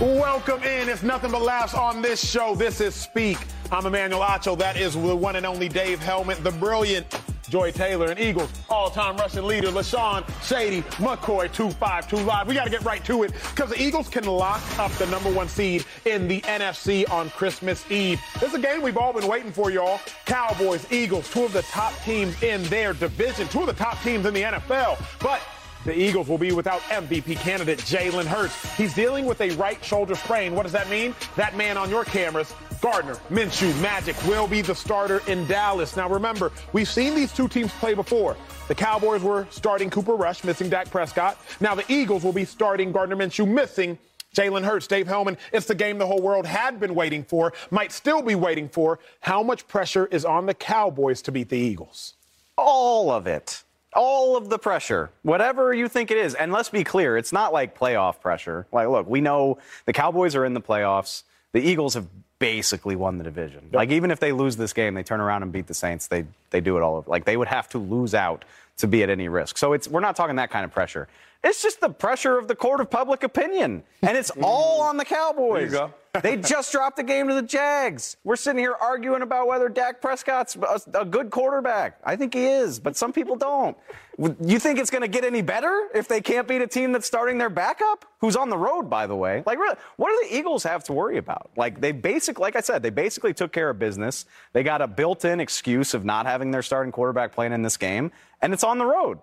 Welcome in. It's nothing but laughs on this show. This is Speak. I'm Emmanuel Acho. That is the one and only Dave Helman, the brilliant Joy Taylor, and Eagles all-time rushing leader LeSean Shady McCoy 252 live. We got to get right to it because the Eagles can lock up the number one seed in the NFC on Christmas Eve. This is a game we've all been waiting for, y'all. Cowboys, Eagles, two of the top teams in their division, two of the top teams in the NFL. But the Eagles will be without MVP candidate Jalen Hurts. He's dealing with a right shoulder sprain. What does that mean? That man on your cameras, Gardner Minshew Magic, will be the starter in Dallas. Now remember, we've seen these two teams play before. The Cowboys were starting Cooper Rush, missing Dak Prescott. Now the Eagles will be starting Gardner Minshew, missing Jalen Hurts, Dave Helman, it's the game the whole world had been waiting for, might still be waiting for. How much pressure is on the Cowboys to beat the Eagles? All of it all of the pressure, whatever you think it is. And let's be clear, it's not like playoff pressure. Like, look, we know the Cowboys are in the playoffs. The Eagles have basically won the division. Yep. Like, even if they lose this game, they turn around and beat the Saints. They they do it all over. Like, they would have to lose out to be at any risk. So it's we're not talking that kind of pressure. It's just the pressure of the court of public opinion, and it's all on the Cowboys they just dropped the game to the Jags. We're sitting here arguing about whether Dak Prescott's a, good quarterback. I think he is, but some people don't. You think it's going to get any better if they can't beat a team that's starting their backup, who's on the road, by the way? Like, really, what do the Eagles have to worry about? Like, they basically, like I said, they basically took care of business. They got a built-in excuse of not having their starting quarterback playing in this game, and it's on the road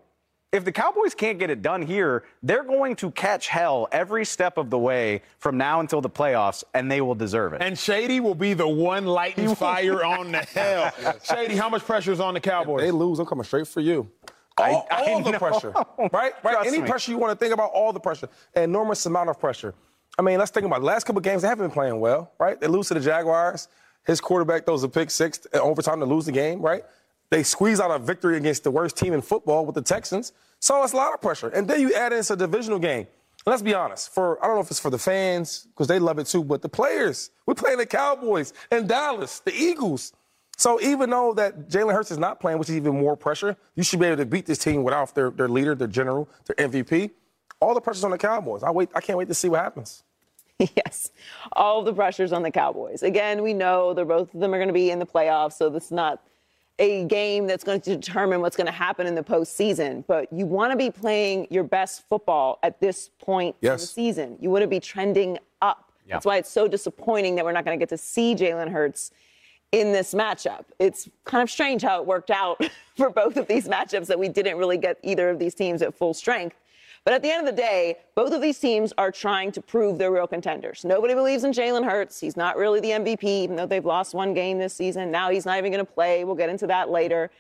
if the Cowboys can't get it done here, they're going to catch hell every step of the way from now until the playoffs, and they will deserve it. And Shady will be the one lighting fire on the hell. Shady, how much pressure is on the Cowboys? If they lose, I'm coming straight for you. All, I, I all the pressure, right? Right. Any me. pressure you want to think about, all the pressure, enormous amount of pressure. I mean, let's think about it. the last couple games. They haven't been playing well, right? They lose to the Jaguars. His quarterback throws a pick six in overtime to lose the game, right? They squeeze out a victory against the worst team in football with the Texans. So it's a lot of pressure. And then you add in it's a divisional game. And let's be honest, for I don't know if it's for the fans, because they love it too, but the players, we're playing the Cowboys and Dallas, the Eagles. So even though that Jalen Hurts is not playing, which is even more pressure, you should be able to beat this team without their, their leader, their general, their MVP. All the pressure's on the Cowboys. I wait. I can't wait to see what happens. Yes, all the pressure's on the Cowboys. Again, we know they're both of them are going to be in the playoffs, so this is not a game that's going to determine what's going to happen in the postseason. But you want to be playing your best football at this point yes. in the season. You want to be trending up. Yeah. That's why it's so disappointing that we're not going to get to see Jalen Hurts in this matchup. It's kind of strange how it worked out for both of these matchups that we didn't really get either of these teams at full strength. But at the end of the day, both of these teams are trying to prove they're real contenders. Nobody believes in Jalen Hurts. He's not really the MVP, even though they've lost one game this season. Now he's not even going to play. We'll get into that later.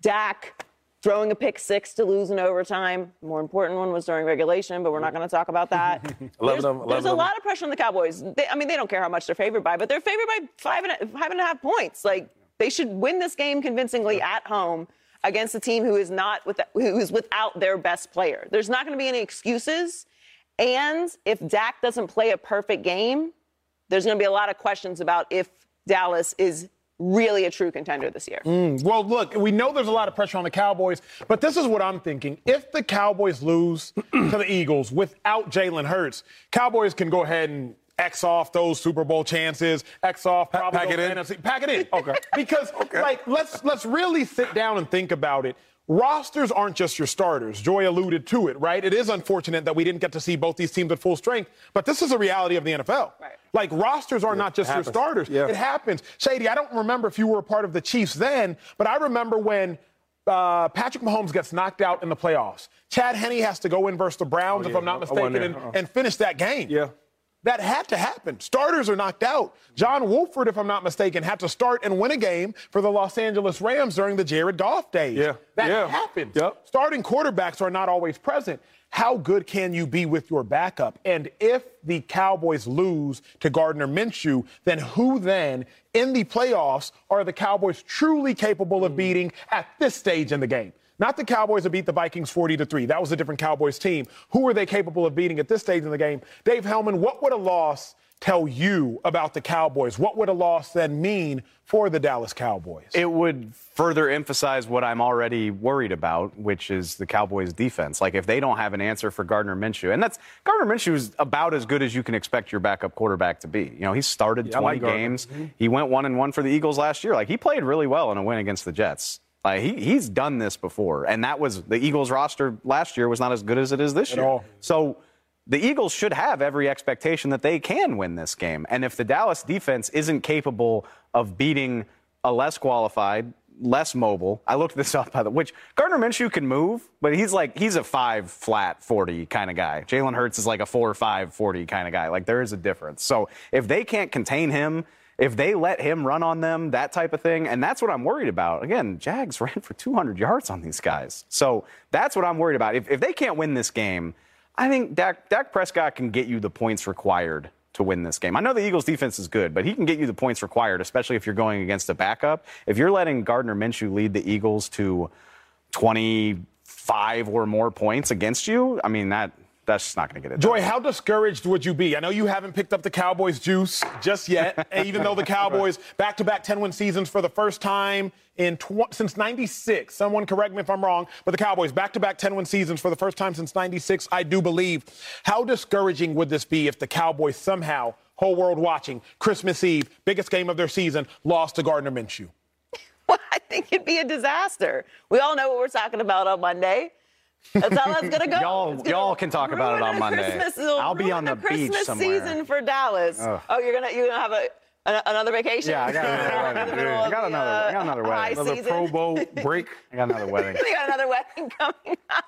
Dak throwing a pick six to lose in overtime. More important one was during regulation, but we're not going to talk about that. there's, them, there's a lot of pressure on the Cowboys. They, I mean, they don't care how much they're favored by, but they're favored by five and, five and a half points. Like, they should win this game convincingly at home against a team who is not with, who is without their best player. There's not going to be any excuses. And if Dak doesn't play a perfect game, there's going to be a lot of questions about if Dallas is really a true contender this year. Mm, well, look, we know there's a lot of pressure on the Cowboys, but this is what I'm thinking. If the Cowboys lose to the Eagles without Jalen Hurts, Cowboys can go ahead and X off those Super Bowl chances, X off probably pack it in. NFC, pack it in. Okay. Because okay. like let's let's really sit down and think about it. Rosters aren't just your starters. Joy alluded to it, right? It is unfortunate that we didn't get to see both these teams at full strength, but this is a reality of the NFL. Right. Like rosters are yeah, not just your starters. Yeah. It happens. Shady, I don't remember if you were a part of the Chiefs then, but I remember when uh, Patrick Mahomes gets knocked out in the playoffs. Chad Henne has to go in versus the Browns, oh, yeah. if I'm not mistaken, and, and, finish that game. Yeah. That had to happen. Starters are knocked out. John Wolford, if I'm not mistaken, had to start and win a game for the Los Angeles Rams during the Jared Goff days. Yeah. That yeah. happened. Yep. Starting quarterbacks are not always present. How good can you be with your backup? And if the Cowboys lose to Gardner Minshew, then who then in the playoffs are the Cowboys truly capable of hmm. beating at this stage in the game? Not the Cowboys that beat the Vikings 40 to 3. That was a different Cowboys team. Who are they capable of beating at this stage in the game? Dave Helman, what would a loss tell you about the Cowboys? What would a loss then mean for the Dallas Cowboys? It would further emphasize what I'm already worried about, which is the Cowboys defense. Like if they don't have an answer for Gardner Minshew, and that's Gardner Minshew is about as good as you can expect your backup quarterback to be. You know, he started Yeah, 20 like Gardner. games. Mm-hmm. He went one and one for the Eagles last year. Like he played really well in a win against the Jets. Like he, he's done this before, and that was the Eagles roster last year was not as good as it is this year. all. So the Eagles should have every expectation that they can win this game. And if the Dallas defense isn't capable of beating a less qualified, less mobile, I looked this up by the which Gardner Minshew can move, but he's like he's a five flat 40 kind of guy. Jalen Hurts is like a four five 40 kind of guy. Like there is a difference. So if they can't contain him, if they let him run on them, that type of thing, and that's what I'm worried about. Again, Jags ran for 200 yards on these guys. So that's what I'm worried about. If, if they can't win this game, I think Dak, Dak Prescott can get you the points required to win this game. I know the Eagles defense is good, but he can get you the points required, especially if you're going against a backup. If you're letting Gardner Minshew lead the Eagles to 25 or more points against you, I mean that that's just not going to get it. Joy, done. how discouraged would you be? I know you haven't picked up the Cowboys juice just yet, even though the Cowboys back-to-back 10-win seasons for the first time in tw- since 96. Someone correct me if I'm wrong, but the Cowboys back-to-back 10-win seasons for the first time since 96, I do believe. How discouraging would this be if the Cowboys somehow, whole world watching, Christmas Eve, biggest game of their season, lost to Gardner Minshew? Well, I think it'd be a disaster. We all know what we're talking about on Monday. That's how that's gonna go. Y'all- gonna y'all can talk about it on Monday. Christmas- it'll I'll be on the beach Christmas somewhere. season for Dallas. Oh, you're gonna you're gonna have a, a- another vacation. Yeah, I got another wedding. I of got the, another- I got uh, another high wedding. Another season. Pro Bowl break. I got another wedding. we got another wedding coming up.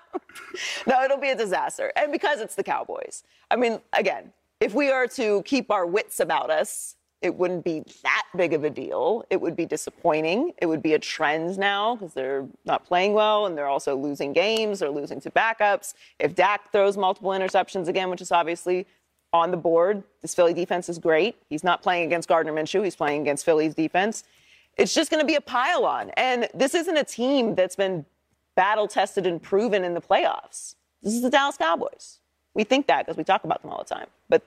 no, it'll be a disaster. And because it's the Cowboys. I mean, again, if we are to keep our wits about us, it wouldn't be that big of a deal. It would be disappointing. It would be a trend now because they're not playing well and they're also losing games. They're losing to backups. If Dak throws multiple interceptions again, which is obviously on the board, this Philly defense is great. He's not playing against Gardner Minshew. He's playing against Philly's defense. It's just going to be a pile on. And this isn't a team that's been battle tested and proven in the playoffs. This is the Dallas Cowboys. We think that because we talk about them all the time. But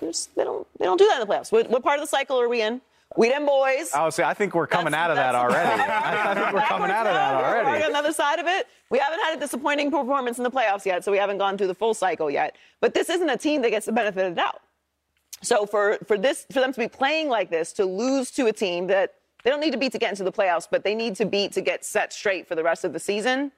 just, they, don't, they don't do that in the playoffs. What, what part of the cycle are we in? We them boys. Oh, I would say I think we're coming That's- out of that already. I think we're coming out of that already. on another side of it. We haven't had a disappointing performance in the playoffs yet, so we haven't gone through the full cycle yet. But this isn't a team that gets the benefit of the doubt. So for, for this for them to be playing like this, to lose to a team that they don't need to beat to get into the playoffs, but they need to beat to get set straight for the rest of the season,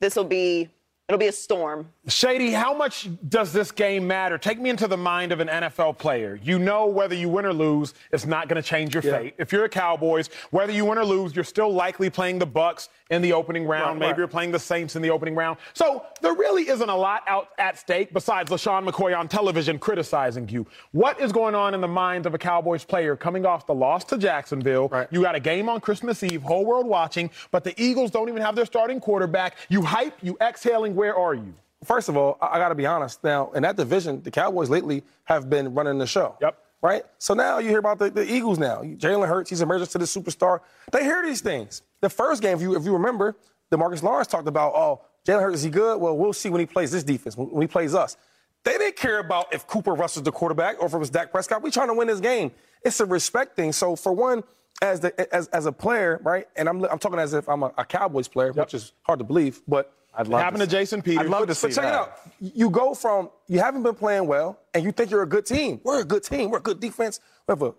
this will be it'll be a storm. Shady, how much does this game matter? Take me into the mind of an NFL player. You know whether you win or lose, it's not going to change your fate. If you're a Cowboys, whether you win or lose, you're still likely playing the Bucks in the opening round. Right, Maybe right. you're playing the Saints in the opening round. So there really isn't a lot out at stake besides LeSean McCoy on television criticizing you. What is going on in the minds of a Cowboys player coming off the loss to Jacksonville? Right. You got a game on Christmas Eve, whole world watching, but the Eagles don't even have their starting quarterback. You hype, you exhaling. Where are you? First of all, I, I got to be honest. Now, in that division, the Cowboys lately have been running the show. Yep. Right? So now you hear about the, the Eagles now. Jalen Hurts, he's emerged to the superstar. They hear these things. The first game, if you, if you remember, DeMarcus Lawrence talked about, oh, Jalen Hurts, is he good? Well, we'll see when he plays this defense, when, he plays us. They didn't care about if Cooper Russell's the quarterback or if it was Dak Prescott. We trying to win this game. It's a respect thing. So for one, as the as, as a player, right, and I'm, I'm talking as if I'm a, a Cowboys player, which is hard to believe, but I'd love Happened to see- Jason Peters. I'd love to see but check that. it out. You go from you haven't been playing well, and you think you're a good team. We're a good team. We're a good defense. We have a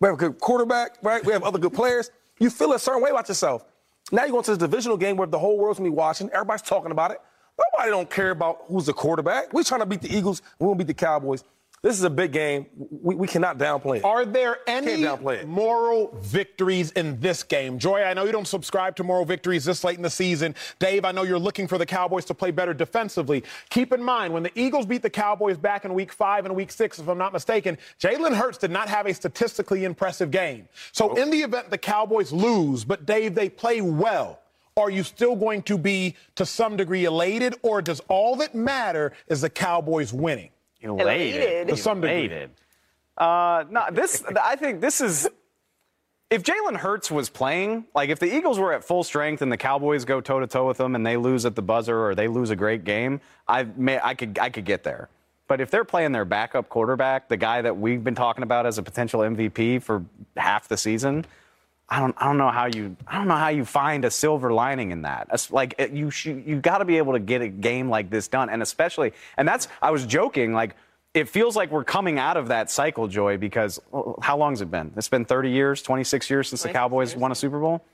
we have a good quarterback, right? We have other good players. You feel a certain way about yourself. Now you go into this divisional game where the whole world's gonna be watching. Everybody's talking about it. Nobody don't care about who's the quarterback. We're trying to beat the Eagles. We won't beat the Cowboys. This is a big game. We, we cannot downplay it. Are there any Can't downplay it. moral victories in this game? Joy, I know you don't subscribe to moral victories this late in the season. Dave, I know you're looking for the Cowboys to play better defensively. Keep in mind, when the Eagles beat the Cowboys back in week five and week six, if I'm not mistaken, Jalen Hurts did not have a statistically impressive game. So, in the event the Cowboys lose, but Dave, they play well, are you still going to be to some degree elated, or does all that matter is the Cowboys winning? Elated. To some degree. Elated. Uh, no, this. I think this is. if Jalen Hurts was playing, like if the Eagles were at full strength and the Cowboys go toe to toe with them and they lose at the buzzer or they lose a great game, I may I could I could get there. But if they're playing their backup quarterback, the guy that we've been talking about as a potential MVP for half the season, I don't I don't know how you I don't know how you find a silver lining in that. It's like you you got to be able to get a game like this done, and especially and that's I was joking like it feels like we're coming out of that cycle, Joy, because oh, how long has it been? It's been 30 years, 26 years since the Cowboys years. won a Super Bowl.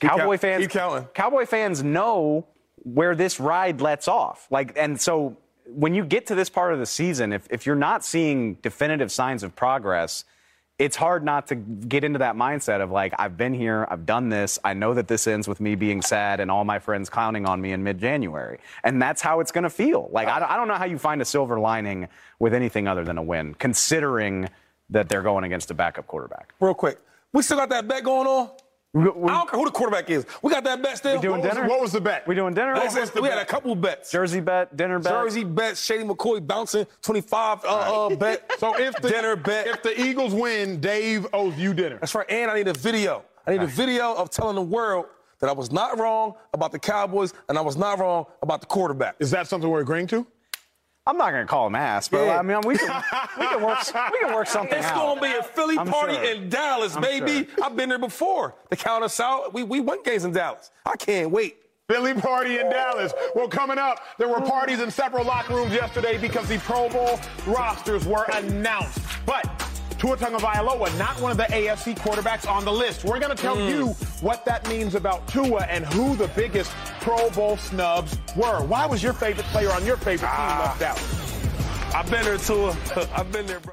Keep Cowboy count, fans, counting. Cowboy fans know where this ride lets off. Like, and so when you get to this part of the season, if, if you're not seeing definitive signs of progress, it's hard not to get into that mindset of like, I've been here, I've done this, I know that this ends with me being sad and all my friends clowning on me in mid January. And that's how it's going to feel. Like, I, I don't know how you find a silver lining with anything other than a win, considering that they're going against a backup quarterback. Real quick, we still got that bet going on? We, we, I don't care who the quarterback is. We got that bet still. We doing what dinner? Was, what was the bet? We doing dinner? we bet? had a couple bets. Jersey bet, dinner bet. Jersey bet, Shady McCoy bouncing 25 uh, uh, bet. So if the dinner bet, if the Eagles win, Dave owes you dinner. That's right. And I need a video. I need a video of telling the world that I was not wrong about the Cowboys and I was not wrong about the quarterback. Is that something we're agreeing to? I'm not going to call him ass, but yeah. I mean, we can, we can work we can work something it's out. It's going to be a Philly I'm party sure. in Dallas, I'm baby. Sure. I've been there before. The count us out, we we won games in Dallas. I can't wait. Philly party in Dallas. Well, coming up, there were parties in several locker rooms yesterday because the Pro Bowl rosters were announced. But Tua Tagovailoa, not one of the AFC quarterbacks on the list. We're going to tell mm. you what that means about Tua and who the biggest Pro Bowl snubs were. Why was your favorite player on your favorite team ah. left out? I've been there, Tua. I've been there, bro.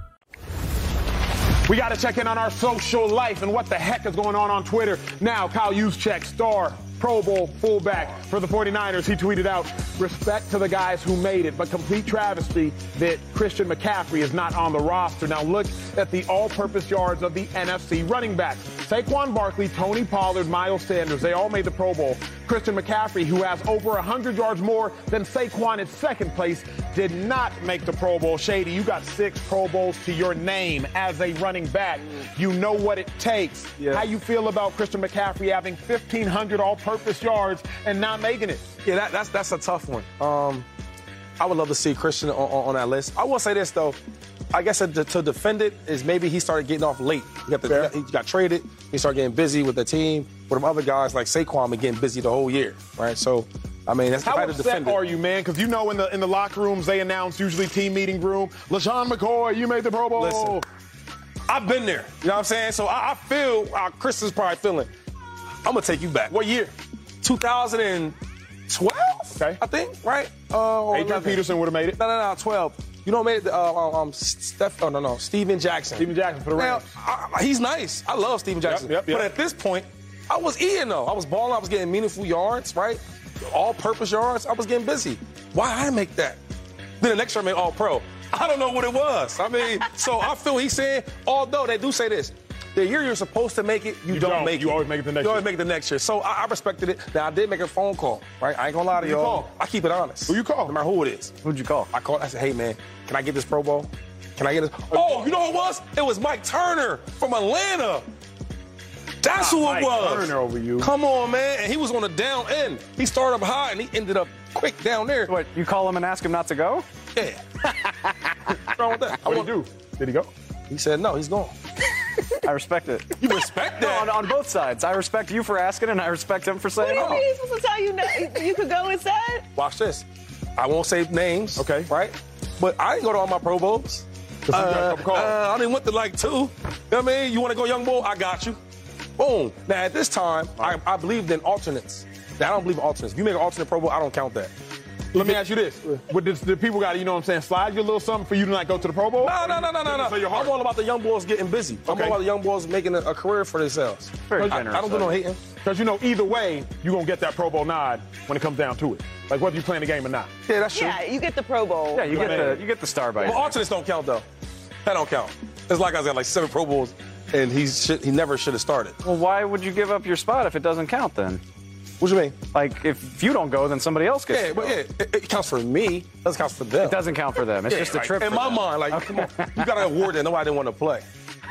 We got to check in on our social life and what the heck is going on on Twitter. Now, Kyle Juszczyk, star Pro Bowl fullback for the 49ers. He tweeted out, respect to the guys who made it, but complete travesty that Christian McCaffrey is not on the roster. Now look at the all-purpose yards of the NFC running backs. Saquon Barkley, Tony Pollard, Miles Sanders, they all made the Pro Bowl. Christian McCaffrey, who has over 100 yards more than Saquon in second place, did not make the Pro Bowl. Shady, you got six Pro Bowls to your name as a running back. You know what it takes. Yeah. How you feel about Christian McCaffrey having 1,500 all-purpose yards and not making it? Yeah, that, that's that's a tough one. Um, I would love to see Christian on, on, on that list. I will say this though. I guess to, to, defend it is maybe he started getting off late. He got, the, he got traded. He started getting busy with the team. With other guys like Saquon been getting busy the whole year, right? So I mean, that's how upset to defend are it. you, man? Because you know, in the in the locker rooms, they announce usually team meeting room. LeSean McCoy, you made the Pro Bowl. Listen, I've been there. You know what I'm saying? So I, I feel how Chris is probably feeling. I'm gonna take you back. What year? 2012. Okay. I think right. Uh, Adrian Peterson would have made it. No, no, no, 12. You know, made it. Uh, um, um, Steph. Oh no, no, Steven Jackson. Steven Jackson for the Rams. He's nice. I love Steven Jackson. Yep, yep, yep. But at this point, I was eating though. I was balling. I was getting meaningful yards, right? All-purpose yards. I was getting busy. Why I make that? Then the next year I made All-Pro. I don't know what it was. I mean, so I feel he's saying, although they do say this, the year you're supposed to make it, you, you don't, don't, make you it. You always make it the next you year. always make it the next year. So I, I respected it. Now, I did make a phone call, right? I ain't gonna lie to y'all. You call? I keep it honest. Who you call? No matter who it is. Who'd you call? I called. I said, hey, man, can I get this Pro Bowl? Can I get this? Oh, you know what it was? It was Mike Turner from Atlanta. That's ah, who Mike it was. Turner over you. Come on, man. And he was on the down end. He started up high and he ended up quick down there. What, you call him and ask him not to go? Yeah. What's wrong with that? What did he do? Did he go? He said no, he's gone. I respect it. You respect that? No, on, on, both sides. I respect you for asking, and I respect him for saying what no. What are you supposed to tell you no, you could go instead? Watch this. I won't say names. Okay. Right? But I didn't go to all my Pro Bowls. Uh, uh, I didn't went to like two. You know what I mean? You want to go young bull? I got you. Boom. Now at this time, I, I believed in alternates. Now I don't believe in alternates. If you make an alternate Pro Bowl, I don't count that. Let me ask you this: Would the, the people got you know what I'm saying slide you a little something for you to not go to the Pro Bowl? No, no, no, no, no, no. So I'm all about the young boys getting busy. I'm Okay. all about the young boys making a, a career for themselves. Very I, generous I don't do no hating. Because you know, either way, you're gonna get that Pro Bowl nod when it comes down to it. Like whether you're playing the game or not. Yeah, that's true. Yeah, you get the Pro Bowl. Yeah, you get the you get the star by. Well, alternates don't count though. That don't count. It's like I got like seven Pro Bowls, and he should, he never should have started. Well, why would you give up your spot if it doesn't count then? What do you mean? Like if you don't go, then somebody else gets. Yeah, to but go. yeah, it, it counts for me. It doesn't count for them. It doesn't count for them. It's Yeah, just a like, trip. In for my them. mind, like, come on, you got an award that nobody didn't want to play.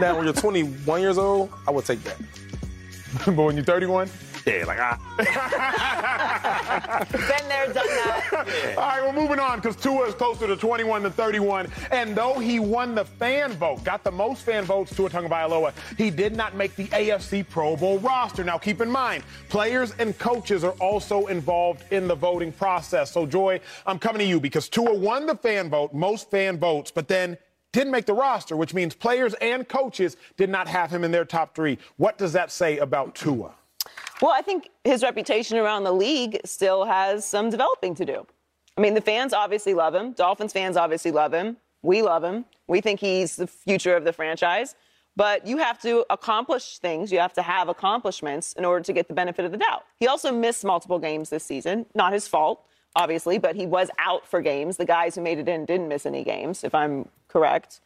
Now, when you're 21 years old, I would take that. but when you're 31, Yeah, like ah. Been there, done that. All right, we're moving on because Tua is closer to 21 than 31. And though he won the fan vote, got the most fan votes, Tua Tagovailoa, he did not make the AFC Pro Bowl roster. Now, keep in mind, players and coaches are also involved in the voting process. So, Joy, I'm coming to you because Tua won the fan vote, most fan votes, but then didn't make the roster, which means players and coaches did not have him in their top three. What does that say about Tua? Well, I think his reputation around the league still has some developing to do. I mean, the fans obviously love him. Dolphins fans obviously love him. We love him. We think he's the future of the franchise. But you have to accomplish things. You have to have accomplishments in order to get the benefit of the doubt. He also missed multiple games this season. Not his fault, obviously, but he was out for games. The guys who made it in didn't miss any games, if I'm correct.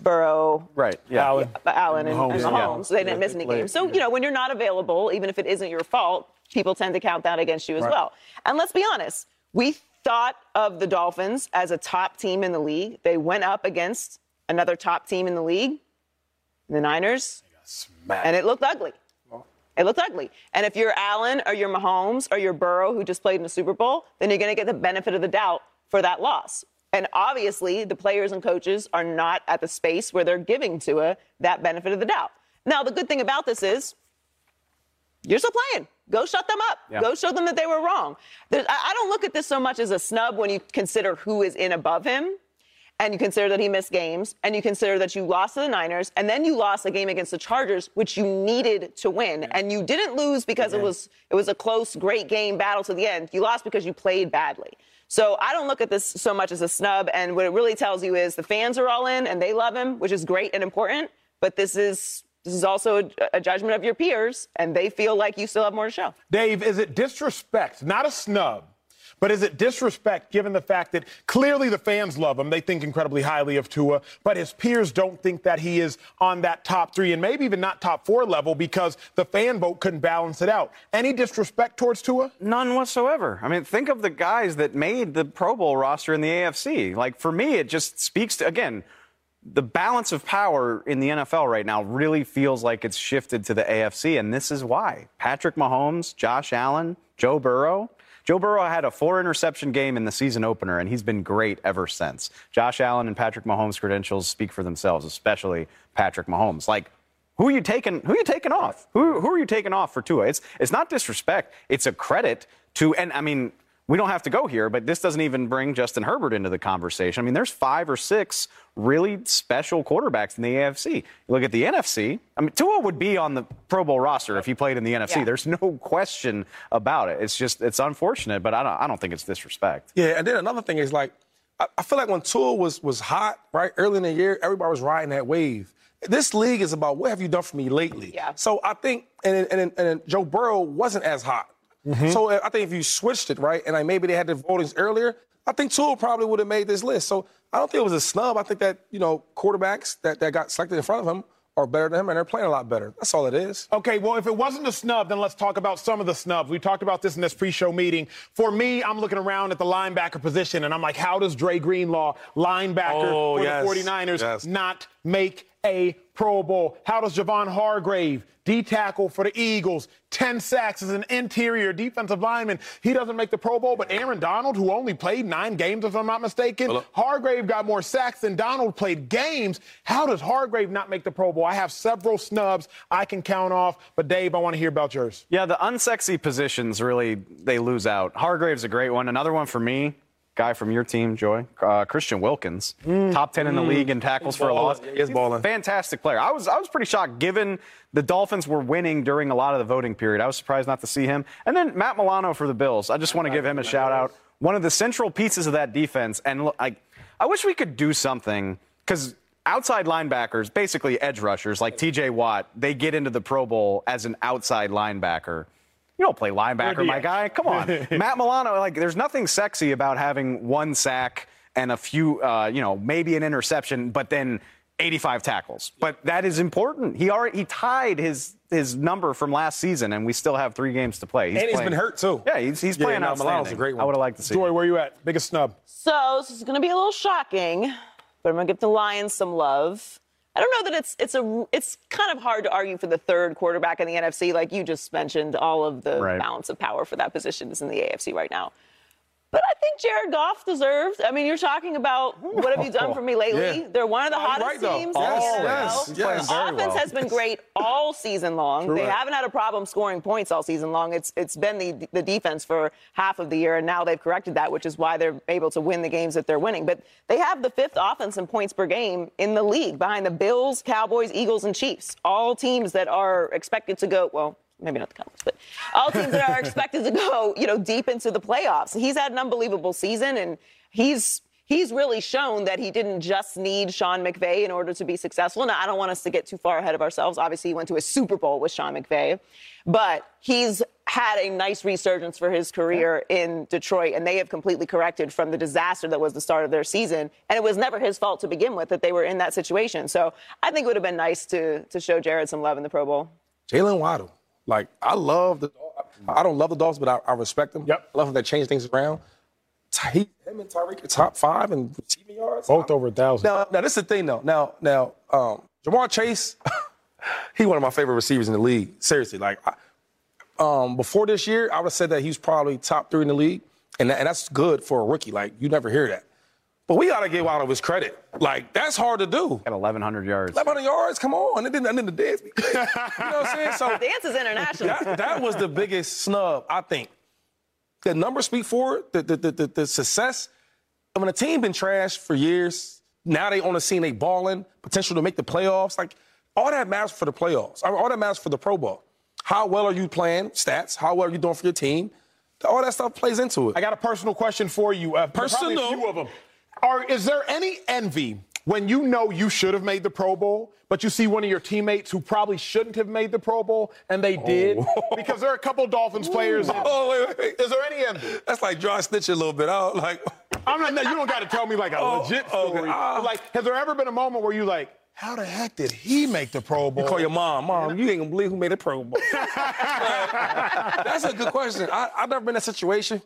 Burrow, Right. Yeah. Allen. but Allen and, and Mahomes, Mahomes. yeah. So they didn't miss any games. So, you know, when you're not available, even if it isn't your fault, people tend to count that against you as well. And let's be honest, we thought of the Dolphins as a top team in the league. They went up against another top team in the league, the Niners, and it looked ugly. It looked ugly. And if you're Allen or you're Mahomes or you're Burrow, who just played in the Super Bowl, then you're going to get the benefit of the doubt for that loss. And obviously, the players and coaches are not at the space where they're giving Tua that benefit of the doubt. Now, the good thing about this is you're still playing. Go shut them up. Yeah. Go show them that they were wrong. There- I I don't look at this so much as a snub when you consider who is in above him and you consider that he missed games, and you consider that you lost to the Niners, and then you lost a game against the Chargers, which you needed to win, and you didn't lose because it was it was a close, great game, battle to the end. You lost because you played badly. So I don't look at this so much as a snub, and what it really tells you is the fans are all in and they love him, which is great and important. But this is this is also a, a judgment of your peers, and they feel like you still have more to show. Dave, is it disrespect, not a snub, but is it disrespect given the fact that clearly the fans love him? They think incredibly highly of Tua, but his peers don't think that he is on that top three and maybe even not top four level because the fan vote couldn't balance it out. Any disrespect towards Tua? None whatsoever. I mean, think of the guys that made the Pro Bowl roster in the AFC. Like, for me, it just speaks to, again, the balance of power in the NFL right now really feels like it's shifted to the AFC, and this is why. Patrick Mahomes, Josh Allen, Joe Burrow. Joe Burrow had a four interception game in the season opener, and he's been great ever since. Josh Allen and Patrick Mahomes' credentials speak for themselves, especially Patrick Mahomes. Like, who are you taking? Who are you taking off? Who, who are you taking off for Tua? It's it's not disrespect. It's a credit to. And I mean, we don't have to go here, but this doesn't even bring Justin Herbert into the conversation. I mean, there's five or six really special quarterbacks in the AFC. You look at the NFC. I mean, Tua would be on the Pro Bowl roster if he played in the NFC. Yeah. There's no question about it. It's just it's unfortunate, but I don't I don't think it's disrespect. Yeah, and then another thing is like, I, I feel like when Tua was was hot, right, early in the year, everybody was riding that wave. This league is about what have you done for me lately? Yeah. So I think, and and, and, and Joe Burrow wasn't as hot. So mm-hmm. I think if you switched it, right, and like maybe they had the votings earlier, I think Tua probably would have made this list. So I don't think it was a snub. I think that you know quarterbacks that, that got selected in front of him are better than him, and they're playing a lot better. That's all it is. Okay, well, if it wasn't a snub, then let's talk about some of the snubs. We talked about this in this pre-show meeting. For me, I'm looking around at the linebacker position, and I'm like, how does Dre Greenlaw, linebacker Oh, for yes, the 49ers, yes. not make a Pro Bowl? How does Javon Hargrave, D tackle for the Eagles, 10 sacks as an interior defensive lineman, he doesn't make the Pro Bowl, but Aaron Donald, who only played nine games, if I'm not mistaken, Hello? Hargrave got more sacks than Donald played games. How does Hargrave not make the Pro Bowl? I have several snubs I can count off, but Dave, I want to hear about yours. Yeah, the unsexy positions really they lose out. Hargrave's a great one. Another one for me, guy from your team, Joy, uh, Christian Wilkins, top ten in the league in tackles for a loss. He is balling. Fantastic player. I was I was pretty shocked given the Dolphins were winning during a lot of the voting period. I was surprised not to see him. And then Matt Milano for the Bills. I just want to give him a shout out. one of the central pieces of that defense. And like, I wish we could do something because outside linebackers, basically edge rushers like TJ Watt, they get into the Pro Bowl as an outside linebacker. You don't play linebacker, my guy. Come on. Matt Milano, like, there's nothing sexy about having one sack and a few, uh, you know, maybe an interception, but then 85 tackles. But that is important. He already he tied his his number from last season, and we still have three games to play. He's and he's playing, been hurt too. Yeah, he's, he's yeah, playing no, outstanding. a great one. I would have liked to see. Joy, where are you at? Biggest snub. So this is going to be a little shocking, but I'm going to give the Lions some love. I don't know that it's it's a it's kind of hard to argue for the third quarterback in the NFC. Like you just mentioned, all of the right. balance of power for that position is in the AFC right now. But I think Jared Goff deserves. I mean, you're talking about what have you done for me lately? Yeah. They're one of the hottest right, though. teams Yes, in the yes, NFL. yes. The offense well. has been great all season long. they haven't had a problem scoring points all season long. It's it's been the the defense for half of the year, and now they've corrected that, which is why they're able to win the games that they're winning. But they have the fifth offense in points per game in the league, behind the Bills, Cowboys, Eagles, and Chiefs. All teams that are expected to go well maybe not the Cowboys, but all teams that are expected to go, you know, deep into the playoffs. He's had an unbelievable season, and he's he's really shown that he didn't just need Sean McVay in order to be successful. Now, I don't want us to get too far ahead of ourselves. Obviously, he went to a Super Bowl with Sean McVay, but he's had a nice resurgence for his career in Detroit, and they have completely corrected from the disaster that was the start of their season. And it was never his fault to begin with that they were in that situation. So I think it would have been nice to to show Jared some love in the Pro Bowl. Jaylen Waddle. Like, I love the I don't love the dogs, but I, I respect them. Yep. I love them they change things around. Ty, him and Tyreek are top five in receiving yards. Both over a thousand. Now, now this is the thing though. Now, now, um, Ja'Marr Chase, he one of my favorite receivers in the league. Seriously, like, I, um, before this year, I would have said that he was probably top three in the league, and, that, and that's good for a rookie. Like, you never hear that. But we got to give Waddle his credit. Like, that's hard to do. At 1,100 yards. 1,100 yards, come on. It didn't, it didn't dance. you know what I'm saying? So Dance is international. that, that was the biggest snub, I think. The numbers speak for it, the, the, the, the, the success. And when a team been trashed for years, now they on the scene, they balling, potential to make the playoffs. Like, all that matters for the playoffs. All that matters for the Pro Bowl. How well are you playing? Stats. How well are you doing for your team? All that stuff plays into it. I got a personal question for you. Uh, probably Personal? A few of them. Are, is there any envy when you know you should have made the Pro Bowl, but you see one of your teammates who probably shouldn't have made the Pro Bowl and they did? Because there are a couple Dolphins players. in- Oh, wait, wait. Is there any envy? That's like John Stitch a little bit. I don't like. I'm not. No, you don't got to tell me like a Oh, legit story. Ah. But, like, has there ever been a moment where you like, how the heck did he make the Pro Bowl? You call your mom, mom. You ain't gonna believe who made the Pro Bowl. That's a good question. I, I've never been in a situation.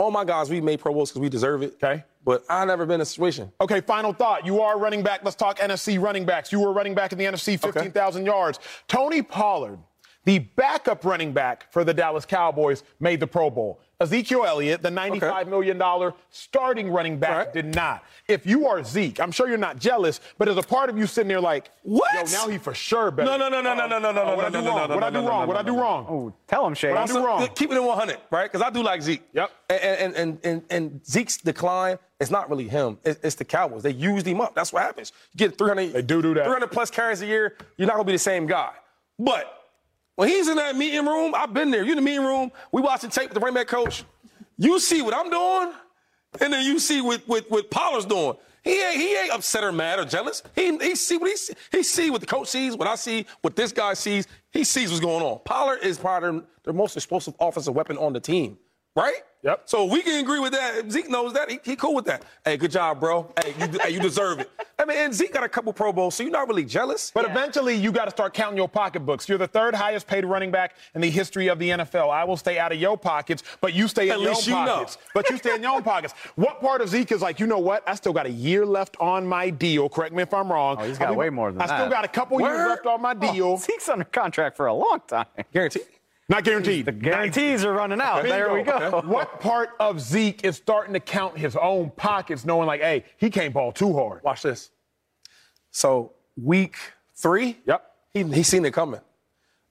All my guys, we made Pro Bowls because we deserve it. Okay. But I never been in a situation. Okay, final thought. You are running back. Let's talk NFC running backs. You were running back in the NFC, 15,000 yards. Tony Pollard, the backup running back for the Dallas Cowboys, made the Pro Bowl. Ezekiel Elliott, the $95 million starting running back, Right. did not. If you are Zeke, I'm sure you're not jealous, but there's a part of you sitting there like, What? Yo, now he for sure better. No, no, no, no, no, no, no, no, What I no, do no, wrong? no, What I no, do no, wrong? no, What I no, do no. wrong? Oh, tell him, Shay. What I do wrong? Keep it in 100, right? Because I do like Zeke. Yep. And, and, and, and, and Zeke's decline is not really him. It's, it's the Cowboys. They used him up. That's what happens. You get 300. They do do that. 300 plus carries a year. You're not gonna be the same guy. But when he's in that meeting room, I've been there. You in the meeting room. We watching tape with the running back coach. You see what I'm doing, and then you see what what, what Pollard's doing. He ain't, he ain't upset or mad or jealous. He, he see what he see. He see what the coach sees, what I see, what this guy sees. He sees what's going on. Pollard is probably the most explosive offensive weapon on the team, right? Yep. So we can agree with that. Zeke knows that. He, he cool with that. Hey, good job, bro. Hey, you, hey, you deserve it. I mean, and Zeke got a couple Pro Bowls, so you're not really jealous. But eventually, you got to start counting your pocketbooks. You're the third highest paid running back in the history of the NFL. I will stay out of your pockets, but you stay At in your own least you know. pockets. But you stay in your own pockets. What part of Zeke is like, you know what? I still got a year left on my deal. Correct me if I'm wrong. Oh, he's got I mean, way more than that. I still got a couple years left on my oh, deal. Oh, Zeke's under contract for a long time. Guaranteed. Not guaranteed. The guarantees are running out. There we go. What part of Zeke is starting to count his own pockets, knowing like, hey, he can't ball too hard? Watch this. So week three, Yep. he he seen it coming.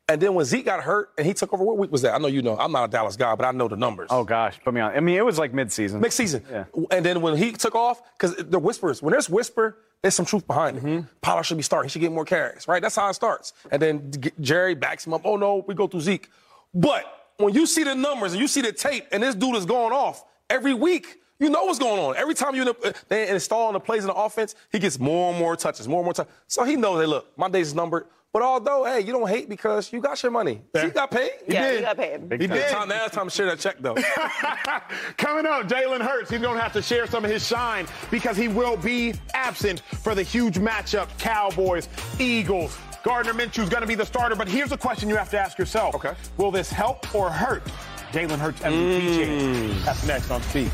And then when Zeke got hurt and he took over, what week was that? I know you know. I'm not a Dallas guy, but I know the numbers. Oh gosh, put me on. I mean, it was like mid-season. Next season. Yeah. And then when he took off, because the whispers, when there's whisper, there's some truth behind it. Mm-hmm. Pollard should be starting. He should get more carries, right? That's how it starts. And then Jerry backs him up. Oh, no, we go through Zeke. But when you see the numbers and you see the tape and this dude is going off, every week. You know what's going on. Every time you uh, they install on the plays in the offense, he gets more and more touches, more and more touches. So he knows, hey, look, my days is numbered. But although, hey, you don't hate because you got your money. Yeah. He got paid. He yeah, did. he got paid. he did. Time, now it's time to share that check, though. Coming up, Jalen Hurts. He's going to have to share some of his shine because he will be absent for the huge matchup Cowboys, Eagles. Gardner Minshew is going to be the starter, but here's a question you have to ask yourself. Okay. Will this help or hurt Jalen Hurts MVP mm. chance? That's next on Speak.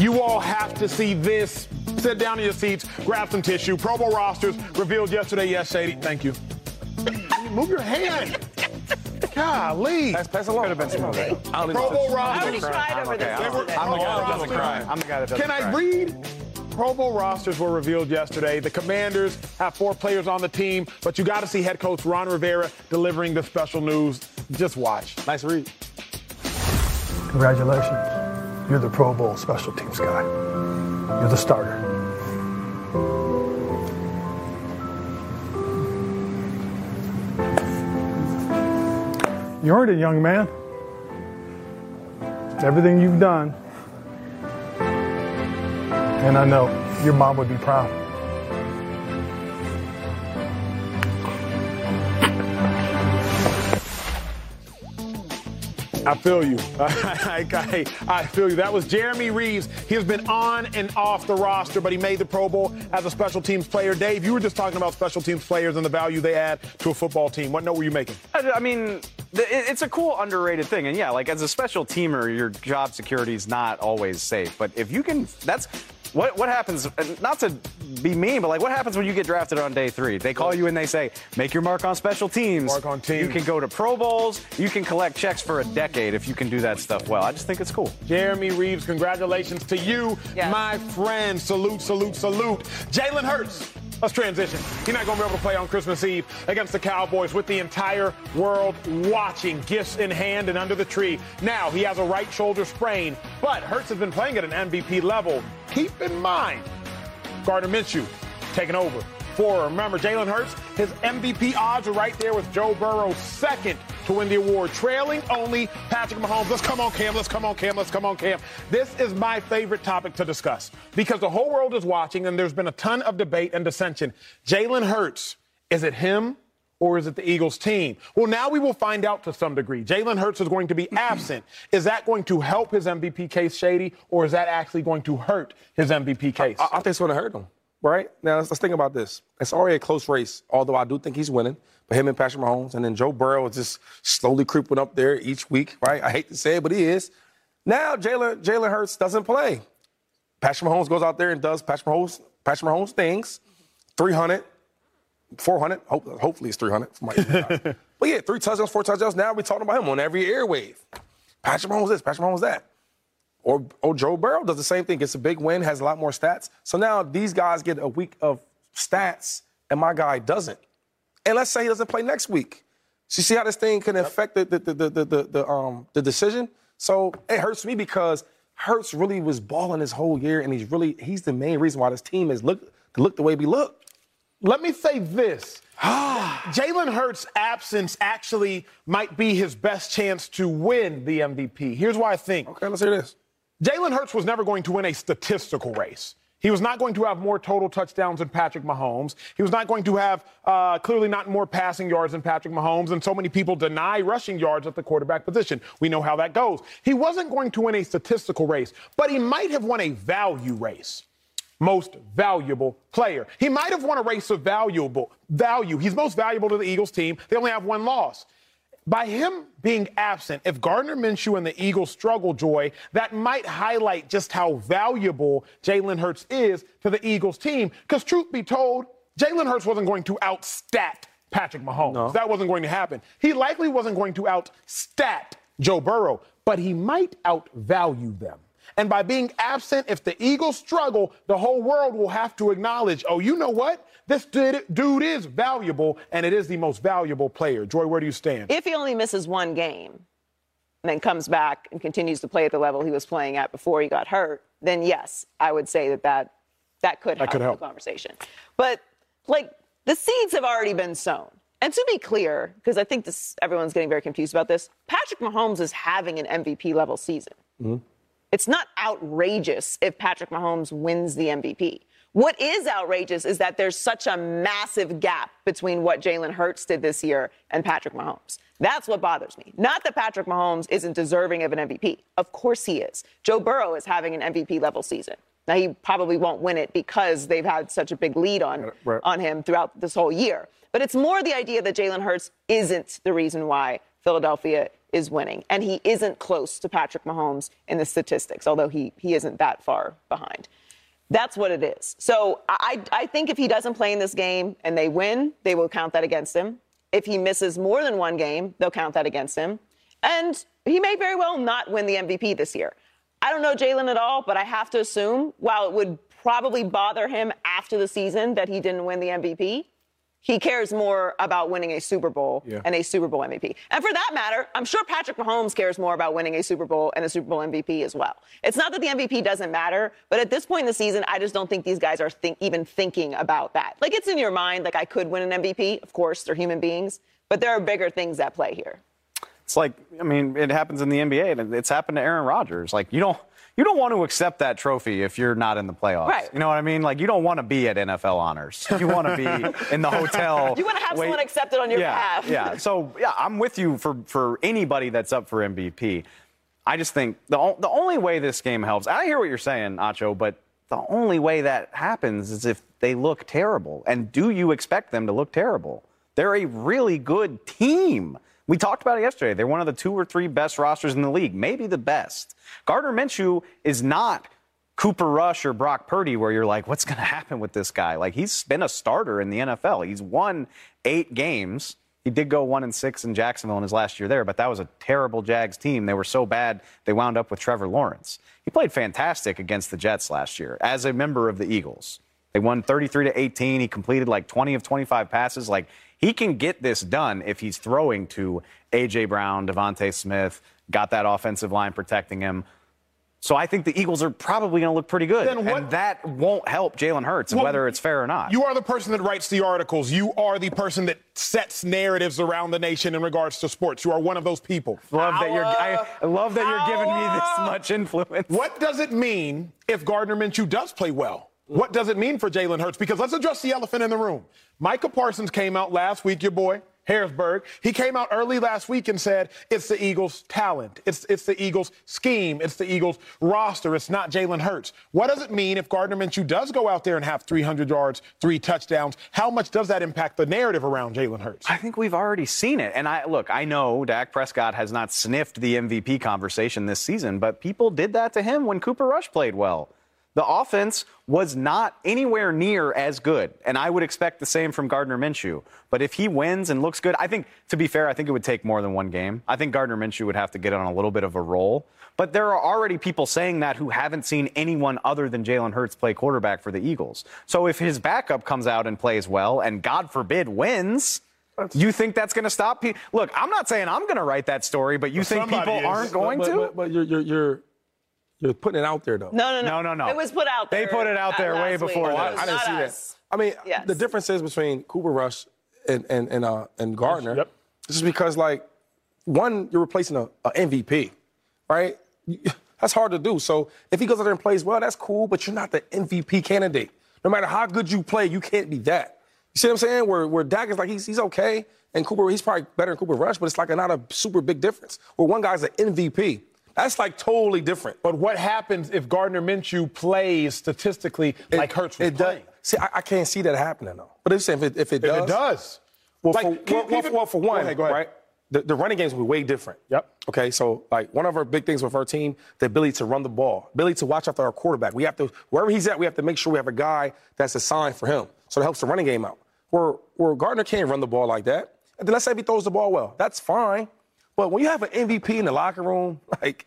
You all have to see this. Sit down in your seats, grab some tissue. Pro Bowl rosters revealed yesterday. Yes, Shady. Thank you. Move your hand. Golly. Pass, pass along. Could have been okay. Pro Bowl rosters. I already cried over this. I'm, I'm, the guy that doesn't cry. I'm the guy that doesn't Can I read? Pro Bowl rosters were revealed yesterday. The Commanders have four players on the team, but you got to see head coach Ron Rivera delivering the special news. Just watch. Nice read. Congratulations. You're the Pro Bowl special teams guy. You're the starter. You earned it, young man. Everything you've done. And I know your mom would be proud. I feel you. I, I, I, feel you. That was Jeremy Reaves. He has been on and off the roster, but he made the Pro Bowl as a special teams player. Dave, you were just talking about special teams players and the value they add to a football team. What note were you making? I, I mean, it's a cool underrated thing. And yeah, like as a special teamer, your job security is not always safe. But if you can, that's what what happens? Uh, not to be mean, but like what happens when you get drafted on day three? They call you and they say, "Make your mark on special teams." Mark on teams. You can go to Pro Bowls. You can collect checks for a decade if you can do that stuff well. I just think it's cool. Jeremy Reaves, congratulations to you, yes. my friend. Salute, salute, salute. Jalen Hurts. Let's transition. He's not going to be able to play on Christmas Eve against the Cowboys with the entire world watching, gifts in hand and under the tree. Now he has a right shoulder sprain, but Hurts has been playing at an MVP level. Keep in mind, Gardner Minshew taking over for. Remember, Jalen Hurts, his MVP odds are right there with Joe Burrow second to win the award, trailing only Patrick Mahomes. Let's come on, Cam. Let's come on, Cam. Let's come on, Cam. This is my favorite topic to discuss because the whole world is watching and there's been a ton of debate and dissension. Jalen Hurts, is it him or is it the Eagles team? Well, now we will find out to some degree. Jalen Hurts is going to be absent. Is that going to help his MVP case, Shady, or is that actually going to hurt his MVP case? I, I think it's going to hurt him, right? Now, let's, let's think about this. It's already a close race, although I do think he's winning. But him and Patrick Mahomes, and then Joe Burrow is just slowly creeping up there each week, right? I hate to say it, but he is. Now Jalen Jalen Hurts doesn't play. Patrick Mahomes goes out there and does Patrick Mahomes Patrick Mahomes things. 300, 400. Hope, hopefully it's 300. but yeah, three touchdowns, four touchdowns. Now we're talking about him on every airwave. Patrick Mahomes this, Patrick Mahomes that. Or, or Joe Burrow does the same thing. Gets a big win, has a lot more stats. So now these guys get a week of stats, and my guy doesn't. And let's say he doesn't play next week. So you see how this thing can affect the, the, the, the, the, the, um, the decision? So it hurts me because Hurts really was balling this whole year, and he's really he's the main reason why this team has looked look the way we look. Let me say this. Jalen Hurts' absence actually might be his best chance to win the MVP. Here's why I think. Okay, let's hear this. Jalen Hurts was never going to win a statistical race. He was not going to have more total touchdowns than Patrick Mahomes. He was not going to have uh, clearly not more passing yards than Patrick Mahomes. And so many people deny rushing yards at the quarterback position. We know how that goes. He wasn't going to win a statistical race, but he might have won a value race. Most valuable player. He might have won a race of valuable value. He's most valuable to the Eagles team. They only have one loss by him being absent, if Gardner Minshew and the Eagles struggle, Joy, that might highlight just how valuable Jalen Hurts is to the Eagles team. Because truth be told, Jalen Hurts wasn't going to outstat Patrick Mahomes. No. That wasn't going to happen. He likely wasn't going to outstat Joe Burrow, but he might outvalue them. And by being absent, if the Eagles struggle, the whole world will have to acknowledge, oh, you know what? This dude is valuable, and it is the most valuable player. Joy, where do you stand? If he only misses one game and then comes back and continues to play at the level he was playing at before he got hurt, then yes, I would say that that, that could that help, could help the conversation. But, like, the seeds have already been sown. And to be clear, because I think this everyone's getting very confused about this, Patrick Mahomes is having an MVP level season. Mm-hmm. It's not outrageous if Patrick Mahomes wins the MVP. What is outrageous is that there's such a massive gap between what Jalen Hurts did this year and Patrick Mahomes. That's what bothers me. Not that Patrick Mahomes isn't deserving of an MVP. Of course he is. Joe Burrow is having an MVP level season. Now he probably won't win it because they've had such a big lead on uh, right. on him throughout this whole year. But it's more the idea that Jalen Hurts isn't the reason why Philadelphia is winning, and he isn't close to Patrick Mahomes in the statistics, although he he isn't that far behind. That's what it is. So I, I think if he doesn't play in this game and they win, they will count that against him. If he misses more than one game, they'll count that against him. And he may very well not win the MVP this year. I don't know Jalen at all, but I have to assume while it would probably bother him after the season that he didn't win the MVP, he cares more about winning a Super Bowl yeah. and a Super Bowl MVP. And for that matter, I'm sure Patrick Mahomes cares more about winning a Super Bowl and a Super Bowl MVP as well. It's not that the MVP doesn't matter, but at this point in the season, I just don't think these guys are think, even thinking about that. Like it's in your mind, like I could win an MVP. Of course, they're human beings, but there are bigger things at play here. It's like, I mean, it happens in the NBA, and it's happened to Aaron Rodgers. Like, you don't you don't want to accept that trophy if you're not in the playoffs. Right. You know what I mean? Like you don't want to be at NFL honors. You want to be in the hotel. You want to have wait. someone accept it on your yeah, behalf. Yeah. So yeah, I'm with you for for anybody that's up for MVP. I just think the the only way this game helps. I hear what you're saying, Acho, but the only way that happens is if they look terrible. And do you expect them to look terrible? They're a really good team. We talked about it yesterday. They're one of the two or three best rosters in the league, maybe the best. Gardner Minshew is not Cooper Rush or Brock Purdy, where you're like, what's going to happen with this guy? Like, he's been a starter in the NFL. He's won eight games. He did go one and six in Jacksonville in his last year there, but that was a terrible Jags team. They were so bad they wound up with Trevor Lawrence. He played fantastic against the Jets last year as a member of the Eagles. They won 33 to 18. He completed like 20 of 25 passes. Like he can get this done if he's throwing to A.J. Brown, DeVonta Smith, got that offensive line protecting him. So I think the Eagles are probably going to look pretty good. What, and that won't help Jalen Hurts, well, whether it's fair or not. You are the person that writes the articles. You are the person that sets narratives around the nation in regards to sports. You are one of those people. Love that you're. I, love that you're giving me this much influence. What does it mean if Gardner Minshew does play well? What does it mean for Jalen Hurts? Because let's address the elephant in the room. Micah Parsons came out last week, your boy, Harrisburg. He came out early last week and said it's the Eagles' talent. It's, it's the Eagles' scheme. It's the Eagles' roster. It's not Jalen Hurts. What does it mean if Gardner Minshew does go out there and have 300 yards, three touchdowns? How much does that impact the narrative around Jalen Hurts? I think we've already seen it. And I look, I know Dak Prescott has not sniffed the MVP conversation this season, but people did that to him when Cooper Rush played well. The offense was not anywhere near as good, and I would expect the same from Gardner Minshew. But if he wins and looks good, I think, to be fair, I think it would take more than one game. I think Gardner Minshew would have to get on a little bit of a roll. But there are already people saying that who haven't seen anyone other than Jalen Hurts play quarterback for the Eagles. So if his backup comes out and plays well, and God forbid wins, you think that's going to stop people? Look, I'm not saying I'm going to write that story, but you think people is. aren't going but, but, to? But, but you're, you're, you're you're putting it out there, though. No, no, no, no, no. It was put out there. They put it out there way before. Oh, I, I, didn't see us. that. I mean, yes. the difference is between Cooper Rush and and and, uh, and Gardner. Yep. This is because like one, you're replacing a, a MVP, right? That's hard to do. So if he goes out there and plays well, that's cool, but you're not the MVP candidate. No matter how good you play, you can't be that. You see what I'm saying? Where where Dak is like he's he's okay, and Cooper he's probably better than Cooper Rush, but it's like a, not a super big difference. Where one guy's an MVP. That's like totally different. But what happens if Gardner Minshew plays statistically it, like Hurts was it playing? Does, see, I, I, can't see that happening though. But if, if it, if it does, if it does, well, like, for, well, well, well, for one, go ahead, go ahead. right? The, the, running games will be way different. Yep. Okay, so like one of our big things with our team, the ability to run the ball, ability to watch after our quarterback. We have to wherever he's at, we have to make sure we have a guy that's assigned for him, so it helps the running game out. Where where Gardner can't run the ball like that, and then let's say he throws the ball well, that's fine. But when you have an MVP in the locker room, like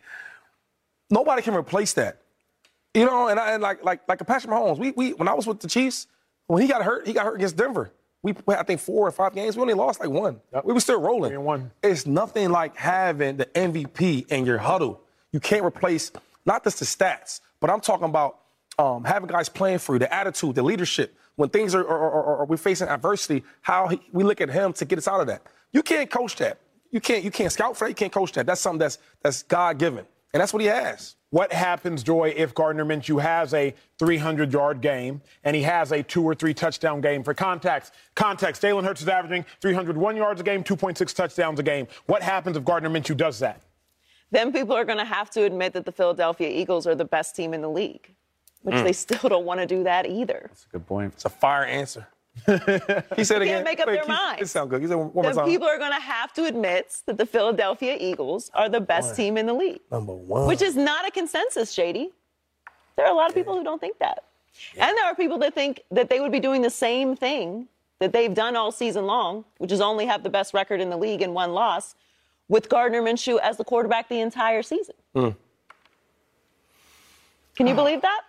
nobody can replace that. You know, and, I, and like like like a Patrick Mahomes, we we when I was with the Chiefs, when he got hurt, he got hurt against Denver. We I think four or five games. We only lost like one. Yep. We were still rolling. One. It's nothing like having the MVP in your huddle. You can't replace not just the stats, but I'm talking about um, having guys playing for you, the attitude, the leadership. When things are, are, are, are we're facing adversity, how he, we look at him to get us out of that. You can't coach that. You can't you can't scout for that. You can't coach that. That's something that's that's God given, and that's what he has. What happens, Joy, if Gardner Minshew has a 300 yard game and he has a two or three touchdown game? For context, context, Jalen Hurts is averaging 301 yards a game, 2.6 touchdowns a game. What happens if Gardner Minshew does that? Then people are going to have to admit that the Philadelphia Eagles are the best team in the league, which Mm. they still don't want to do that either. That's a good point. It's a fire answer. he said They again. can't make up Wait, their keep- mind. It sounds good. He said one one more Then time. people are going to have to admit that the Philadelphia Eagles are the best team in the league, Number one. which is not a consensus, Shady. There are a lot of people who don't think that. And there are people that think that they would be doing the same thing that they've done all season long, which is only have the best record in the league and one loss, with Gardner Minshew as the quarterback the entire season. Hmm. Can you believe that?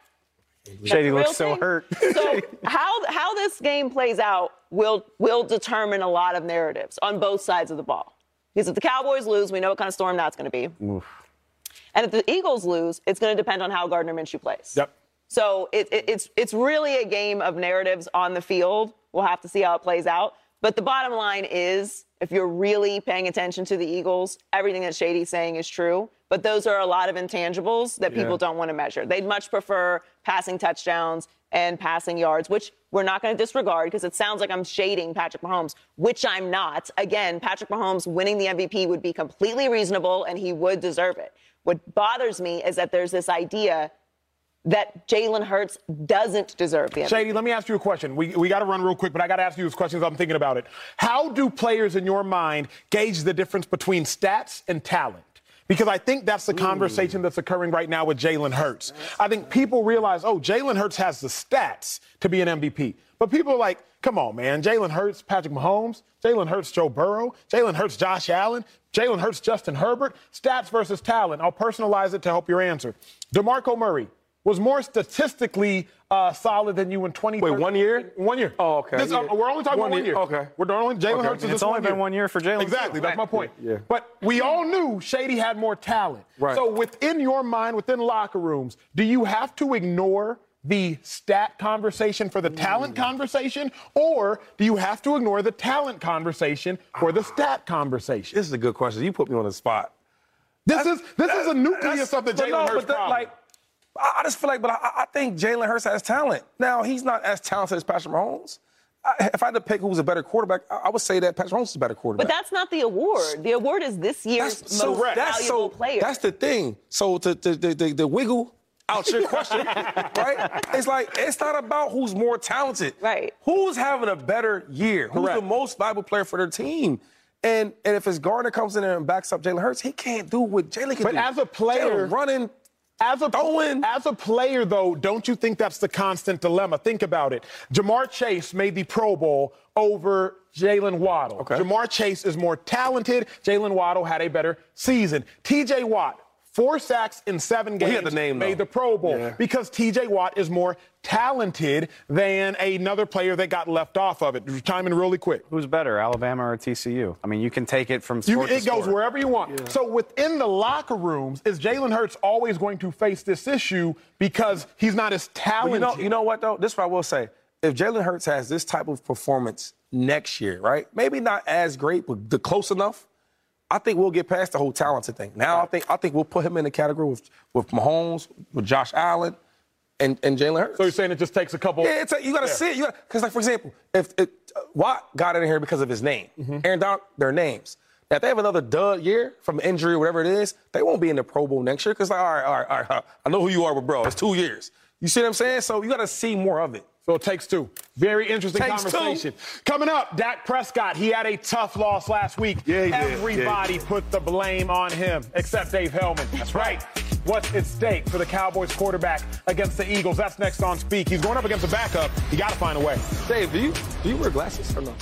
Shady looks so thing. hurt. So how how this game plays out will will determine a lot of narratives on both sides of the ball. Because if the Cowboys lose, we know what kind of storm that's going to be. And if the Eagles lose, it's going to depend on how Gardner Minshew plays. Yep. So it, it, it's it's really a game of narratives on the field. We'll have to see how it plays out. But the bottom line is, if you're really paying attention to the Eagles, everything that Shady's saying is true. But those are a lot of intangibles that people don't want to measure. They'd much prefer passing touchdowns and passing yards, which we're not going to disregard because it sounds like I'm shading Patrick Mahomes, which I'm not. Again, Patrick Mahomes winning the MVP would be completely reasonable and he would deserve it. What bothers me is that there's this idea that Jalen Hurts doesn't deserve the MVP. Shady, let me ask you a question. We, we got to run real quick, but I got to ask you this question as I'm thinking about it. How do players in your mind gauge the difference between stats and talent? Because I think that's the conversation that's occurring right now with Jalen Hurts. I think people realize, oh, Jalen Hurts has the stats to be an MVP. But people are like, come on, man. Jalen Hurts, Patrick Mahomes, Jalen Hurts, Joe Burrow, Jalen Hurts, Josh Allen, Jalen Hurts, Justin Herbert. Stats versus talent. I'll personalize it to help your answer. DeMarco Murray was more statistically uh, solid than you in 20. Wait, one year? One year. Oh, okay. This, uh, we're only talking One about one year. year. Okay. We're only Jalen Okay. Hurts is It's just only one been year. one year for Jalen, Exactly. too. That's my point. Yeah. But we all knew Shady had more talent. Right. So within your mind, within locker rooms, do you have to ignore the stat conversation for the talent conversation, or do you have to ignore the talent conversation for the stat conversation? This is a good question. You put me on the spot. This is this is a nucleus of the Jalen no, Hurts but that, problem. like, I I just feel like, but I, I think Jalen Hurts has talent. Now he's not as talented as Patrick Mahomes. I, if I had to pick who's a better quarterback, I, I would say that Patrick Mahomes is a better quarterback. But that's not the award. The award is this year's That's so most that's valuable so player. that's the thing. So to to, to, to, to wiggle out your question, right? It's like it's not about who's more talented. Right. Who's having a better year? Who's Correct. the most valuable player for their team? And and if his Gardner comes in there and backs up Jalen Hurts, he can't do what Jalen can But do. But as a player- Jalen running. As a Throwing. as a player, though, don't you think that's the constant dilemma? Think about it. Ja'Marr Chase made the Pro Bowl over Jaylen Waddle. Okay. Ja'Marr Chase is more talented. Jaylen Waddle had a better season. T.J. Watt, four sacks in seven games, he had the name, made though. the Pro Bowl Yeah. because T.J. Watt is more talented than another player that got left off of it. Chime in really quick. Who's better, Alabama or TCU? I mean, you can take it from You, sport to it goes sport. wherever you want. So within the locker rooms, is Jalen Hurts always going to face this issue because he's not as But talented? you know, you know what though? This is what I will say. If Jalen Hurts has this type of performance next year, right? Maybe not as great, but the close enough. I think we'll get past the whole talented thing. Now I think I think we'll put him in the category with with Mahomes, with Josh Allen, and and Jalen Hurts. so you're saying it just takes a couple. Yeah, it's a, you got to see it. You because, like, for example, if, if uh, Watt got in here because of his name, Mm-hmm. Aaron Donald, their names. Now, if they have another dud year from injury or whatever it is, they won't be in the Pro Bowl next year because, like, all right, all right, all right, I know who you are, but bro, it's two years. You see what I'm saying? So you got to see more of it. So it takes two. Very interesting Takes two. conversation. Coming up, Dak Prescott. He had a tough loss last week. Yeah, he did. Everybody put the blame on him except Dave Helman. That's right. What's at stake for the Cowboys quarterback against the Eagles? That's next on Speak. He's going up against a backup. You got to find a way. Dave, do you do you wear glasses or no?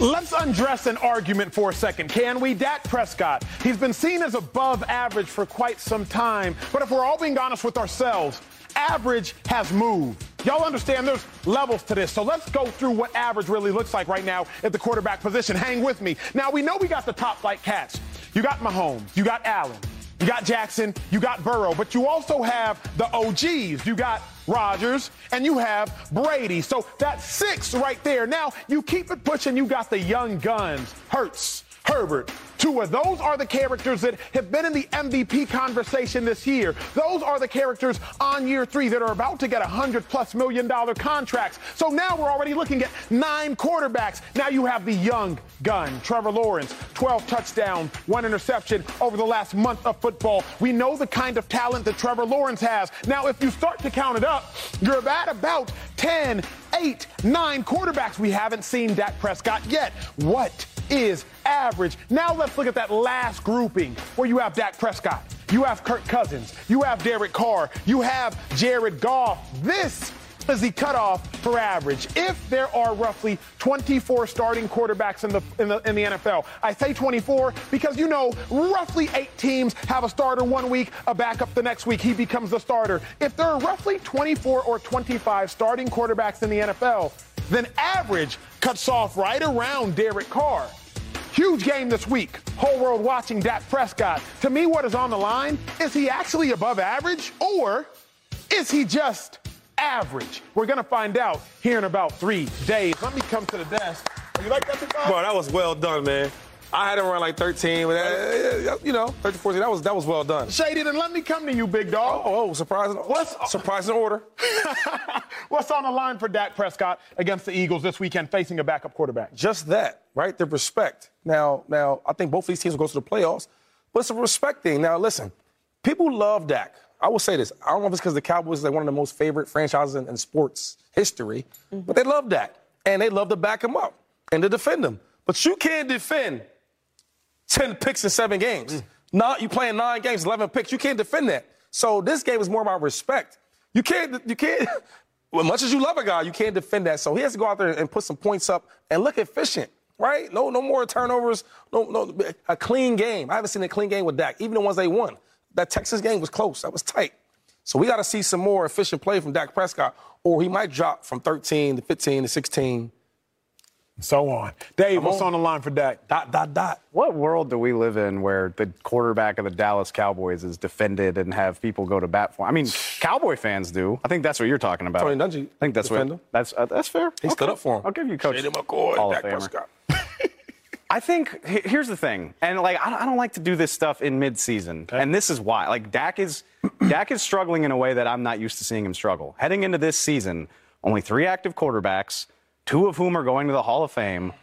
Let's undress an argument for a second, can we? Dak Prescott, he's been seen as above average for quite some time, but if we're all being honest with ourselves, average has moved. Y'all understand there's levels to this, so let's go through what average really looks like right now at the quarterback position. Hang with me. Now, we know we got the top flight cats. You got Mahomes, you got Allen, You got Jackson, you got Burrow, but you also have the OGs. You got Rodgers, and you have Brady. So that's six right there. Now you keep it pushing. You got the young guns, Hurts, Herbert, Tua. Those are the characters that have been in the MVP conversation this year. Those are the characters on year three that are about to get a hundred plus million dollar contracts. So now we're already looking at nine quarterbacks. Now you have the young gun, Trevor Lawrence, 12 touchdowns, one interception over the last month of football. We know the kind of talent that Trevor Lawrence has. Now, if you start to count it up, you're at about 10, 8, 9 quarterbacks. We haven't seen Dak Prescott yet. What is average. Now let's look at that last grouping where you have Dak Prescott, you have Kirk Cousins, you have Derek Carr, you have Jared Goff. This is the cutoff for average. If there are roughly 24 starting quarterbacks in the, in the in the NFL, I say 24 because you know roughly eight teams have a starter one week, a backup the next week. He becomes the starter. If there are roughly 24 or 25 starting quarterbacks in the NFL, then average cuts off right around Derek Carr. Huge game this week. Whole world watching Dak Prescott. To me, what is on the line? Is he actually above average or is he just average? We're going to find out here in about three days. Let me come to the desk. You like that, Bro, that was well done, man. I had him run like 13, but uh, you know, 13, 14. That was that was well done. Shady, then let me come to you, big dog. Oh, oh surprising. What's surprising order? What's on the line for Dak Prescott against the Eagles this weekend, facing a backup quarterback? Just that, right? The respect. Now, now, I think both of these teams will go to the playoffs, but it's a respect thing. Now, listen, people love Dak. I will say this. I don't know if it's because the Cowboys are one of the most favorite franchises in, in sports history, mm-hmm. but they love Dak, and they love to back him up and to defend him. But you can't defend 10 picks in seven games. Mm. Not you playing nine games, 11 picks. You can't defend that. So this game is more about respect. You can't, you can't, as much as you love a guy, you can't defend that. So he has to go out there and put some points up and look efficient, right? No, no more turnovers. No, no, a clean game. I haven't seen a clean game with Dak, even the ones they won. That Texas game was close. That was tight. So we got to see some more efficient play from Dak Prescott, or he might drop from 13 to 15 to 16 so on. Dave, what's on. on the line for Dak? Dot, dot, dot. What world do we live in where the quarterback of the Dallas Cowboys is defended and have people go to bat for? I mean, Cowboy fans do. I think that's what you're talking about. Tony Dungy. I think that's what. Him. That's uh, that's fair. He okay. stood up for him. I'll give you Coach. Shady McCoy, Hall Dak Prescott. I think here's the thing, and like I don't like to do this stuff in midseason, okay. and this is why. Like Dak is Dak is struggling in a way that I'm not used to seeing him struggle. Heading into this season, only three active quarterbacks, two of whom are going to the Hall of Fame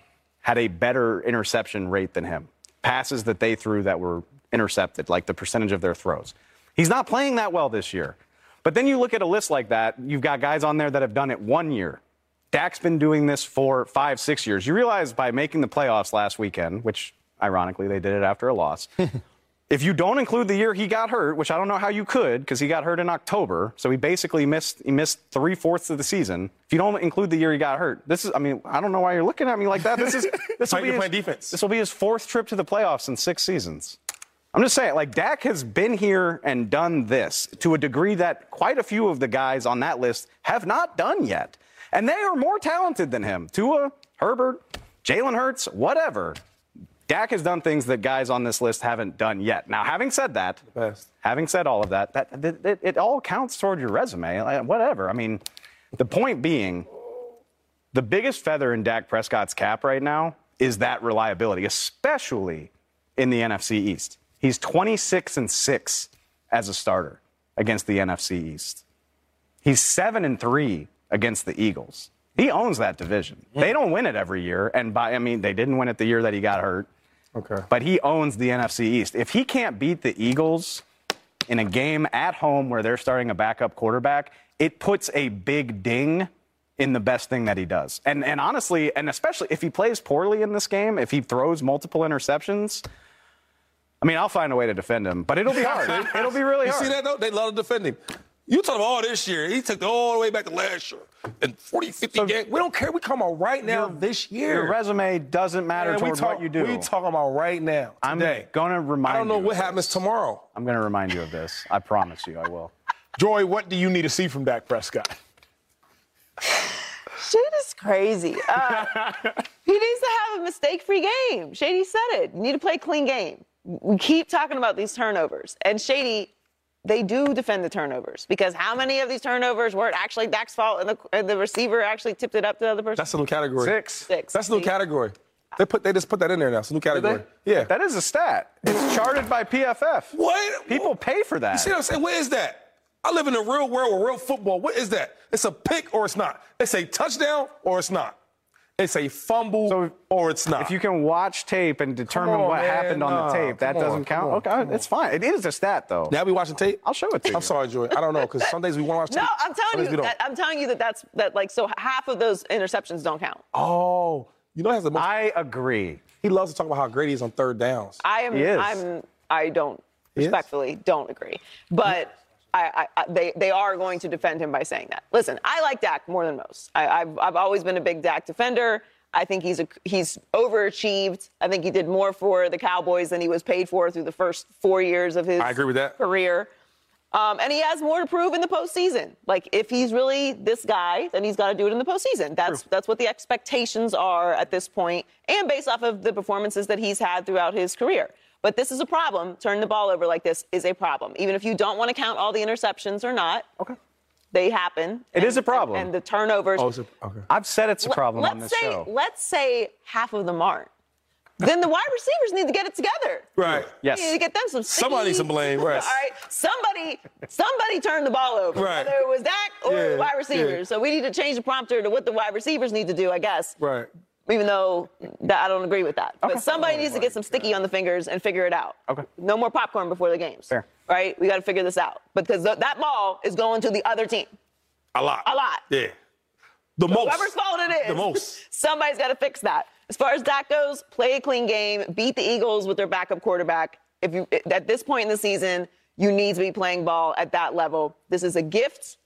had a better interception rate than him. Passes that they threw that were intercepted, like the percentage of their throws. He's not playing that well this year. But then you look at a list like that, you've got guys on there that have done it one year. Dak's been doing this for five, six years. You realize by making the playoffs last weekend, which ironically they did it after a loss, If you don't include the year he got hurt, which I don't know how you could, because he got hurt in October, so he basically missed he missed three fourths of the season. If you don't include the year he got hurt, this is I mean I don't know why you're looking at me like that. This is this will be his, defense. This will be his fourth trip to the playoffs in six seasons. I'm just saying, like Dak has been here and done this to a degree that quite a few of the guys on that list have not done yet, and they are more talented than him. Tua, Herbert, Jalen Hurts, whatever. Dak has done things that guys on this list haven't done yet. Now, having said that, having said all of that, that, that it, it, all counts toward your resume. Like, whatever. I mean, the point being, the biggest feather in Dak Prescott's cap right now is that reliability, especially in the NFC East. He's 26 and 6 as a starter against the NFC East. He's 7 and 3 against the Eagles. He owns that division. They don't win it every year, and by I mean they didn't win it the year that he got hurt. Okay. But he owns the NFC East. If he can't beat the Eagles in a game at home where they're starting a backup quarterback, it puts a big ding in the best thing that he does. And and honestly, and especially if he plays poorly in this game, if he throws multiple interceptions, I mean, I'll find a way to defend him, but it'll be hard. it'll be really hard. You see that though? They love to defend him. You talking about all this year. He took it all the way back to last year. And 40, 50 so, games. We don't care. We talking about right now your, this year. Your resume doesn't matter Man, toward talk, what you do. We talking about right now, today. I'm going to remind you. I don't know what happens tomorrow. I'm going to remind you of this. I promise you I will. Joy, what do you need to see from Dak Prescott? Shade is crazy. Uh, he needs to have a mistake-free game. Shady said it. You need to play a clean game. we keep talking about these turnovers, and Shady, they do defend the turnovers because how many of these turnovers were it actually Dak's fault and the, and the receiver actually tipped it up to the other person? That's a new category. Six. Six. That's a new category. They put they just put that in there now. It's a new category. Yeah. That is a stat. It's charted by PFF. what? People pay for that. You see what I'm saying? What is that? I live in the real world with real football. What is that? It's a pick or it's not. It's a touchdown or it's not. It's a fumble So, or it's not. If you can watch tape and determine on, what man. happened on Nah, the tape, that on, doesn't count. on, okay, it's fine. It is a stat though. now we watching tape. I'll show it to you. I'm sorry, Joy. I don't know because some days we want to watch tape. no. I'm telling you. That, I'm telling you that that's that like so half of those interceptions don't count. oh, you know, he has the most. I agree. he loves to talk about how great he is on third downs. I am. He is. I'm. I don't He is? respectfully don't agree, but. I, I, they, they are going to defend him by saying that. Listen, I like Dak more than most. I, I've, I've always been a big Dak defender. I think he's a, he's overachieved. I think he did more for the Cowboys than he was paid for through the first four years of his I agree with that. career. Um, and he has more to prove in the postseason. Like if he's really this guy, then he's got to do it in the postseason. That's that's what the expectations are at this point, and based off of the performances that he's had throughout his career. But this is a problem. Turning the ball over like this is a problem. Even if you don't want to count all the interceptions or not, Okay. they happen. It and, is a problem. And, the turnovers. Oh, it's a, okay. I've said it's a problem let's on this say show. let's say half of them aren't. then the wide receivers need to get it together. Right. Yes. You need to get them some. Somebody sticky- some blame, right. All right. Somebody, somebody turned the ball over. Right. Whether it was Dak or Yeah, the wide receivers. yeah. So we need to change the prompter to what the wide receivers need to do, I guess. Right. Even though that, I don't agree with that. But somebody needs to get some sticky on the fingers and figure it out. Okay. No more popcorn before the games. Fair. Right? We got to figure this out because th- that ball is going to the other team. A lot. A lot. Yeah. The most. Whoever's fault it is. The most. Somebody's got to fix that. As far as that goes, play a clean game, beat the Eagles with their backup quarterback. If you at this point in the season, you need to be playing ball at that level. This is a gift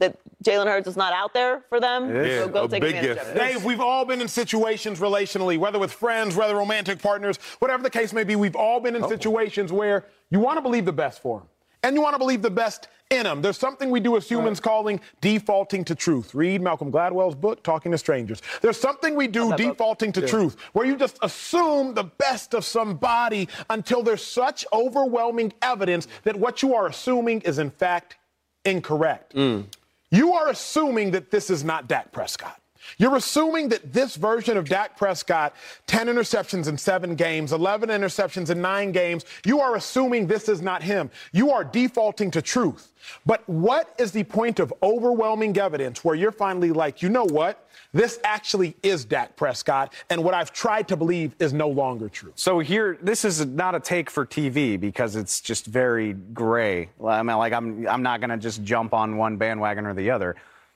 that Jalen Hurts is not out there for them. is. So go Yeah, a take big advantage gift. of it. Dave, we've all been in situations relationally, whether with friends, whether romantic partners, whatever the case may be, we've all been in oh. situations where you want to believe the best for them. And you want to believe the best in them. There's something we do as humans calling defaulting to truth. Read Malcolm Gladwell's book, Talking to Strangers. There's something we do defaulting to truth, where you just assume the best of somebody until there's such overwhelming evidence that what you are assuming is, in fact, incorrect. Mm. You are assuming that this is not Dak Prescott. You're assuming that this version of Dak Prescott, 10 interceptions in seven games, 11 interceptions in nine games, you are assuming this is not him. You are defaulting to truth. But what is the point of overwhelming evidence where you're finally like, you know what? This actually is Dak Prescott, and what I've tried to believe is no longer true. So here, this is not a take for TV because it's just very gray. I mean, like I'm, I'm not to just jump on one bandwagon or the other.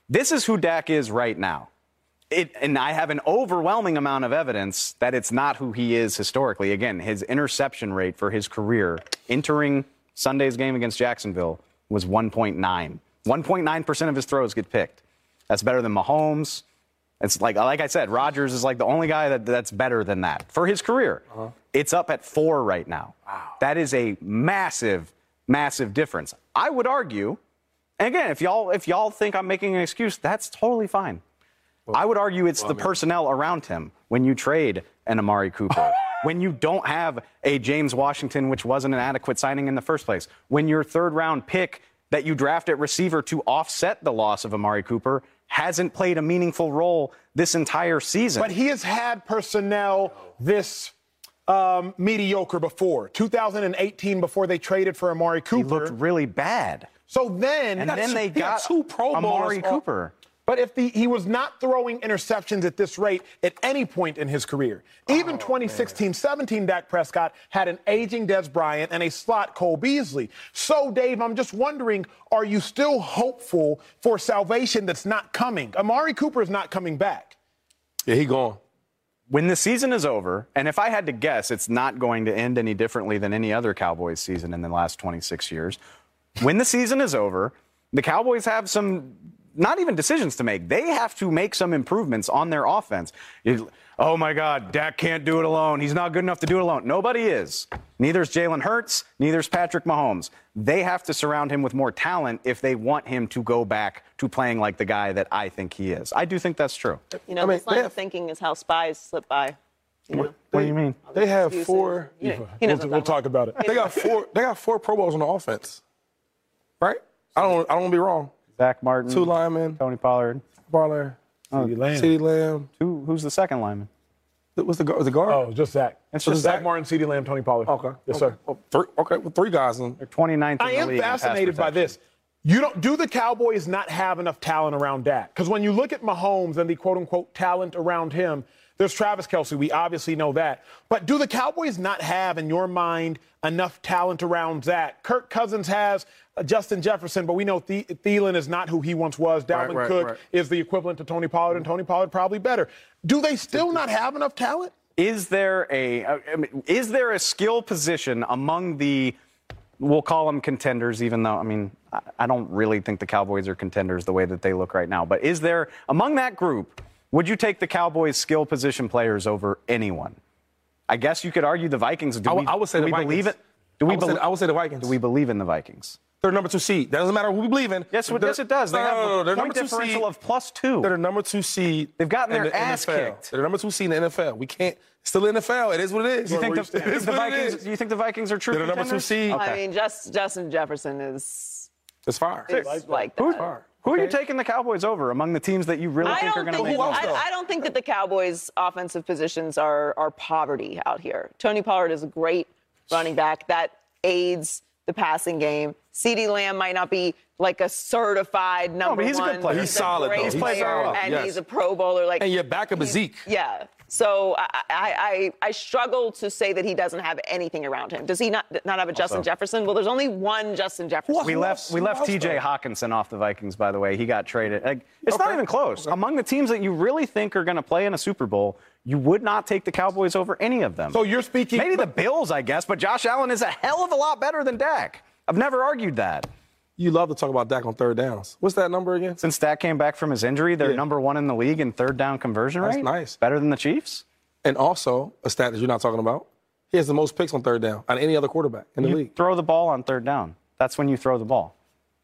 This is who Dak is right now. It, and I have an overwhelming amount of evidence that it's not who he is historically. Again, his interception rate for his career entering Sunday's game against Jacksonville was 1.9. 1.9% of his throws get picked. That's better than Mahomes. It's like, like I said, Rodgers is like the only guy that, that's better than that for his career. Uh-huh. It's up at four right now. Wow. That is a massive, massive difference. I would argue, and again, if y'all if y'all think I'm making an excuse, that's totally fine. I would argue it's the personnel around him when you trade an Amari Cooper, when you don't have a James Washington, which wasn't an adequate signing in the first place, when your third round pick that you draft at receiver to offset the loss of Amari Cooper hasn't played a meaningful role this entire season. But he has had personnel this um, mediocre before. 2018, before they traded for Amari Cooper, he looked really bad. so then, And then they got two Pro Amari Cooper. But if the, he was not throwing interceptions at this rate at any point in his career, even 2016 17, Dak Prescott had an aging Dez Bryant and a slot Cole Beasley. So, Dave, I'm just wondering are you still hopeful for salvation that's not coming? Amari Cooper is not coming back. Yeah, he gone. when the season is over, and if I had to guess, it's not going to end any differently than any other Cowboys season in the last 26 years. When the season is over, the Cowboys have some not even decisions to make. They have to make some improvements on their offense. You- oh my God, Dak can't do it alone. He's not good enough to do it alone. Nobody is. Neither's Jalen Hurts, neither's Patrick Mahomes. They have to surround him with more talent if they want him to go back to playing like the guy that I think he is. I do think that's true. You know, I mean, this line they of thinking is how spies slip by. You know? What do you mean? They have Excuses. four. You know, We'll, knows what I'm we'll talking talk about it. They got four. They got four Pro Bowls on the offense, right? I don't. I don't want to be wrong. Zack Martin, Two linemen, Tony Pollard. Barler, CeeDee oh, Lamb. CeeDee Lamb. Who, who's the second lineman? What's the? Was the guard? Oh, just Zach. It's So just Zach Zach. Martin, CeeDee Lamb, Tony Pollard. okay. Yes, okay. sir. Oh, three, okay, with three guys. In. They're 29th in I the am league fascinated by this. You don't do the Cowboys not have enough talent around Dak? Because when you look at Mahomes and the quote unquote talent around him, there's Travis Kelce. We obviously know that. But do the Cowboys not have, in your mind, enough talent around Zach? Kirk Cousins has uh, Justin Jefferson, but we know The- Thielen is not who he once was. Dalvin right, Cook right. is the equivalent to Tony Pollard, and Tony Pollard probably better. Do they still not have enough talent? Is there a I mean, is there a skill position among the we'll call them contenders, even though I mean I don't really think the Cowboys are contenders the way that they look right now. But is there among that group? Would you take the Cowboys' skill position players over anyone? I guess you could argue the Vikings. Do I we, would- I would say do the we believe Vikings. it? Do we I would, say, believe? I would say the Vikings. Do we believe in the Vikings? They're number two seed. That doesn't matter who we believe in. Yes, They're- yes, it does. They no, have no, no, no. a They're point number two differential seed. of plus two. They're the number two seed. They've gotten in their the ass NFL. kicked. They're the number two seed in the NFL. We can't. Still in the NFL. It is what it is. You think the, It is the Vikings? is. Do you think the Vikings are true They're the number two seed. Okay. I mean, just Justin Jefferson is, It's fire. is like Who, that. Who are you taking the Cowboys over among the teams that you really I think are going to think make? that- else, though? I, I don't think that the Cowboys' offensive positions are are poverty out here. Tony Pollard is a great running back that aids the passing game. CeeDee Lamb might not be like a certified number 1, but he's a one. good player. but He's solid, great though. He's player, solid, and yes. he's a Pro Bowler. Like And your backup is Zeke. yeah. So I, I, I, I struggle to say that he doesn't have anything around him. Does he not not have a Justin Jefferson? Well, there's only one Justin Jefferson. We left we left T.J. Hockenson off the Vikings. By the way, he got traded. Like, it's not even close. Among the teams that you really think are going to play in a Super Bowl, you would not take the Cowboys over any of them. So you're speaking. maybe the Bills, I guess, but Josh Allen is a hell of a lot better than Dak. I've never argued that. You love to talk about Dak on third downs. What's that number again? Since Dak came back from his injury, they're Yeah. number one in the league in third down conversion That's rate. nice. Better than the Chiefs. And also a stat that you're not talking about. He has the most picks on third down on any other quarterback in the You league. throw the ball on third down. That's when you throw the ball.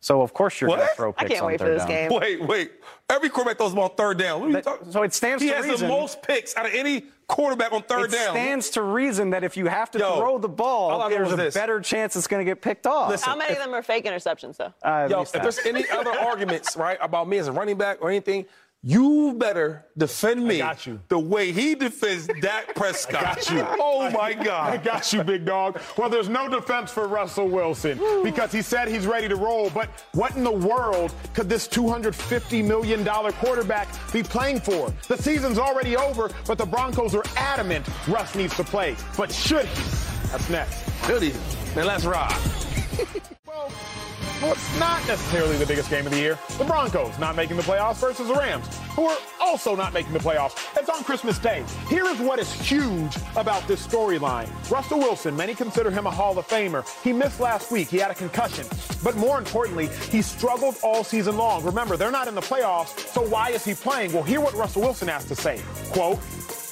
So of course you're going to What? throw I picks can't on wait for third this down. game. Wait, wait. Every quarterback throws the ball on third down. What are you That- talking- so it stands He to reason. He has the most picks out of any quarterback on third it down. stands to reason that if you have to Yo, throw the ball, there's a this. better chance it's going to get picked off. Listen, How many of them are fake interceptions, though? Uh, Yo, if there's any other arguments, right, about me as a running back or anything, you better defend me got you. the way he defends Dak Prescott. got you. Oh my God. I got you, big dog. Well, there's no defense for Russell Wilson because he said he's ready to roll. But what in the world could this $250 million quarterback be playing for? The season's already over, but the Broncos are adamant Russ needs to play. But should he? That's next. Goody. Man, let's rock. Well, it's not necessarily the biggest game of the year. The Broncos not making the playoffs versus the Rams, who are also not making the playoffs. It's on Christmas Day. Here is what is huge about this storyline. Russell Wilson, many consider him a Hall of Famer. He missed last week. He had a concussion. But more importantly, he struggled all season long. Remember, they're not in the playoffs, so why is he playing? Well, hear what Russell Wilson has to say. Quote,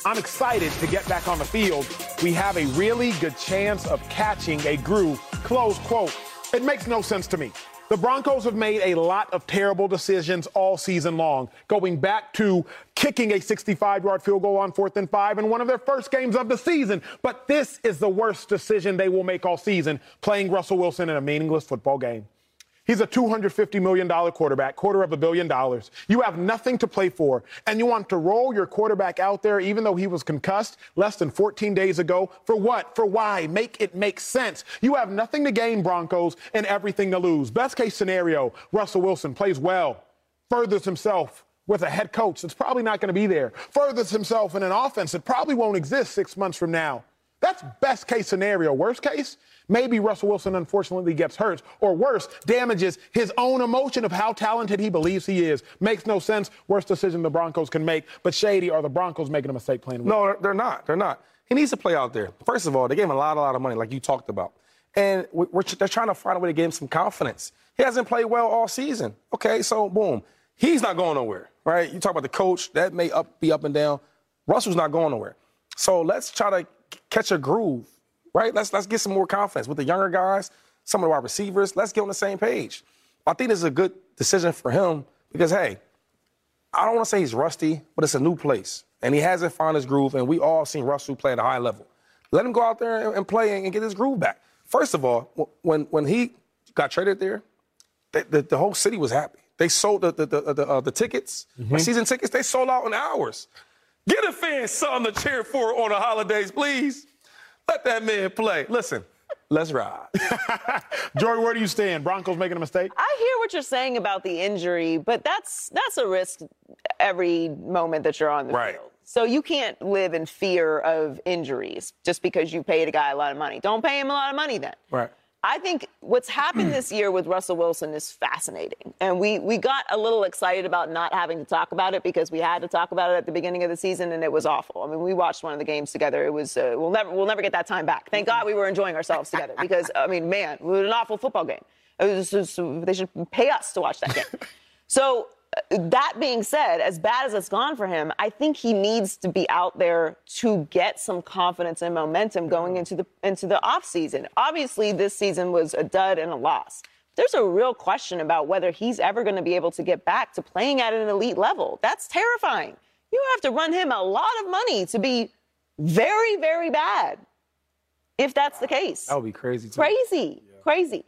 I'm excited to get back on the field. We have a really good chance of catching a groove. Close quote. It makes no sense to me. The Broncos have made a lot of terrible decisions all season long, going back to kicking a 65 yard field goal on fourth and five in one of their first games of the season. But this is the worst decision they will make all season, playing Russell Wilson in a meaningless football game. He's a $250 million quarterback, quarter of a billion dollars. You have nothing to play for, and you want to roll your quarterback out there even though he was concussed less than 14 days ago. For what? For why? Make it make sense. You have nothing to gain, Broncos, and everything to lose. Best case scenario Russell Wilson plays well, furthers himself with a head coach that's probably not going to be there, furthers himself in an offense that probably won't exist six months from now. That's best case scenario. Worst case, maybe Russell Wilson unfortunately gets hurt, or worse, damages his own emotion of how talented he believes he is. Makes no sense. Worst decision the Broncos can make. But Shady, are the Broncos making a mistake playing? with No, they're- not. They're not. He needs to play out there. First of all, they gave him a lot, a lot of money, like you talked about. And we're, they're trying to find a way to give him some confidence. He hasn't played well all season. Okay, so boom. He's not going nowhere, right? You talk about the coach, that may up, be up and down. Russell's not going nowhere. So let's try to catch a groove, right? Let's, let's get some more confidence with the younger guys, some of our receivers. Let's get on the same page. I think this is a good decision for him because, hey, I don't want to say he's rusty, but it's a new place. and he hasn't found his groove. And we all seen Russell play at a high level. Let him go out there and, and play and, get his groove back. First of all, when when he got traded there, the, the, the whole city was happy. They sold the the the, the, uh, the tickets, Mm-hmm. season tickets. They sold out in hours. Get a fan something to cheer for on the holidays, please. Let that man play. Listen, let's ride. Joy, where do you stand? Broncos making a mistake? I hear what you're saying about the injury, but that's that's a risk every moment that you're on the Right. field. So you can't live in fear of injuries just because you paid a guy a lot of money. Don't pay him a lot of money then. Right. I think what's happened this year with Russell Wilson is fascinating. And we, we got a little excited about not having to talk about it because we had to talk about it at the beginning of the season and it was awful. I mean, we watched one of the games together. It was, uh, we'll, never, we'll never get that time back. Thank God we were enjoying ourselves together because, I mean, man, it was an awful football game. It was just, they should pay us to watch that game. So, that being said, as bad as it's gone for him, I think he needs to be out there to get some confidence and momentum going mm-hmm. into the into the offseason. Obviously, this season was a dud and a loss. There's a real question about whether he's ever going to be able to get back to playing at an elite level. That's terrifying. You have to run him a lot of money to be very, very bad. If that's the case. That would be crazy. Too. Crazy, crazy.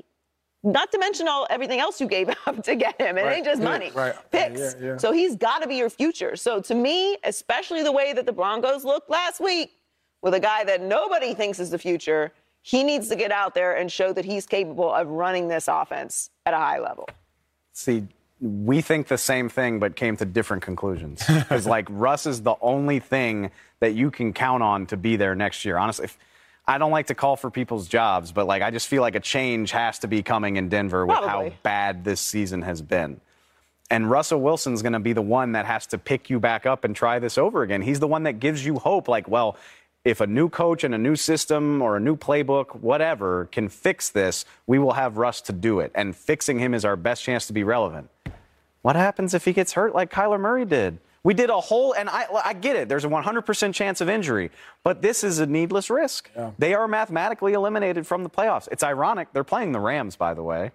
Not to mention all everything else you gave up to get him. It Right. ain't just Yeah, money. right. Picks. Yeah, yeah. So he's got to be your future. So to me, especially the way that the Broncos looked last week with a guy that nobody thinks is the future, he needs to get out there and show that he's capable of running this offense at a high level. See, we think the same thing, but came to different conclusions. Because like Russ is the only thing that you can count on to be there next year. Honestly, if, I don't like to call for people's jobs, but like I just feel like a change has to be coming in Denver with Probably. how bad this season has been. And Russell Wilson's going to be the one that has to pick you back up and try this over again. He's the one that gives you hope. Like, well, if a new coach and a new system or a new playbook, whatever, can fix this, we will have Russ to do it. And fixing him is our best chance to be relevant. What happens if he gets hurt like Kyler Murray did? We did a whole, and I, I get it. There's a 100% chance of injury, but this is a needless risk. They are mathematically eliminated from the playoffs. It's ironic. They're playing the Rams, by the way.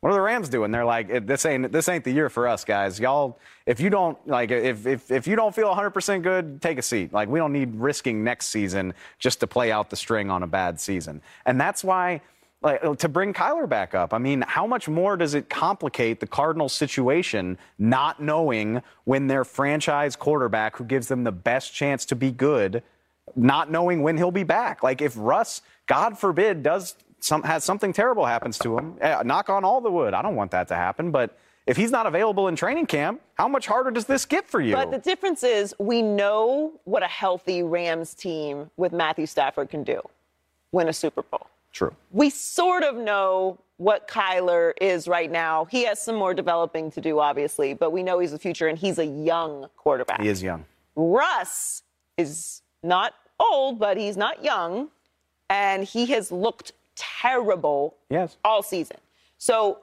What are the Rams doing? They're like, this ain't this ain't the year for us, guys. Y'all, if you don't like, if if if you don't feel 100% good, take a seat. Like, we don't need risking next season just to play out the string on a bad season, and that's why. Like, to bring Kyler back up, I mean, how much more does it complicate the Cardinals situation not knowing when their franchise quarterback, who gives them the best chance to be good, not knowing when he'll be back? Like, if Russ, God forbid, does some has something terrible happens to him, eh, knock on all the wood. I don't want that to happen, but if he's not available in training camp, how much harder does this get for you? But the difference is we know what a healthy Rams team with Matthew Stafford can do win a Super Bowl. True. we sort of know what Kyler is right now. He has some more developing to do, obviously, but we know he's the future and he's a young quarterback. He is young. Russ is not old, but he's not young, and he has looked terrible Yes. all season. So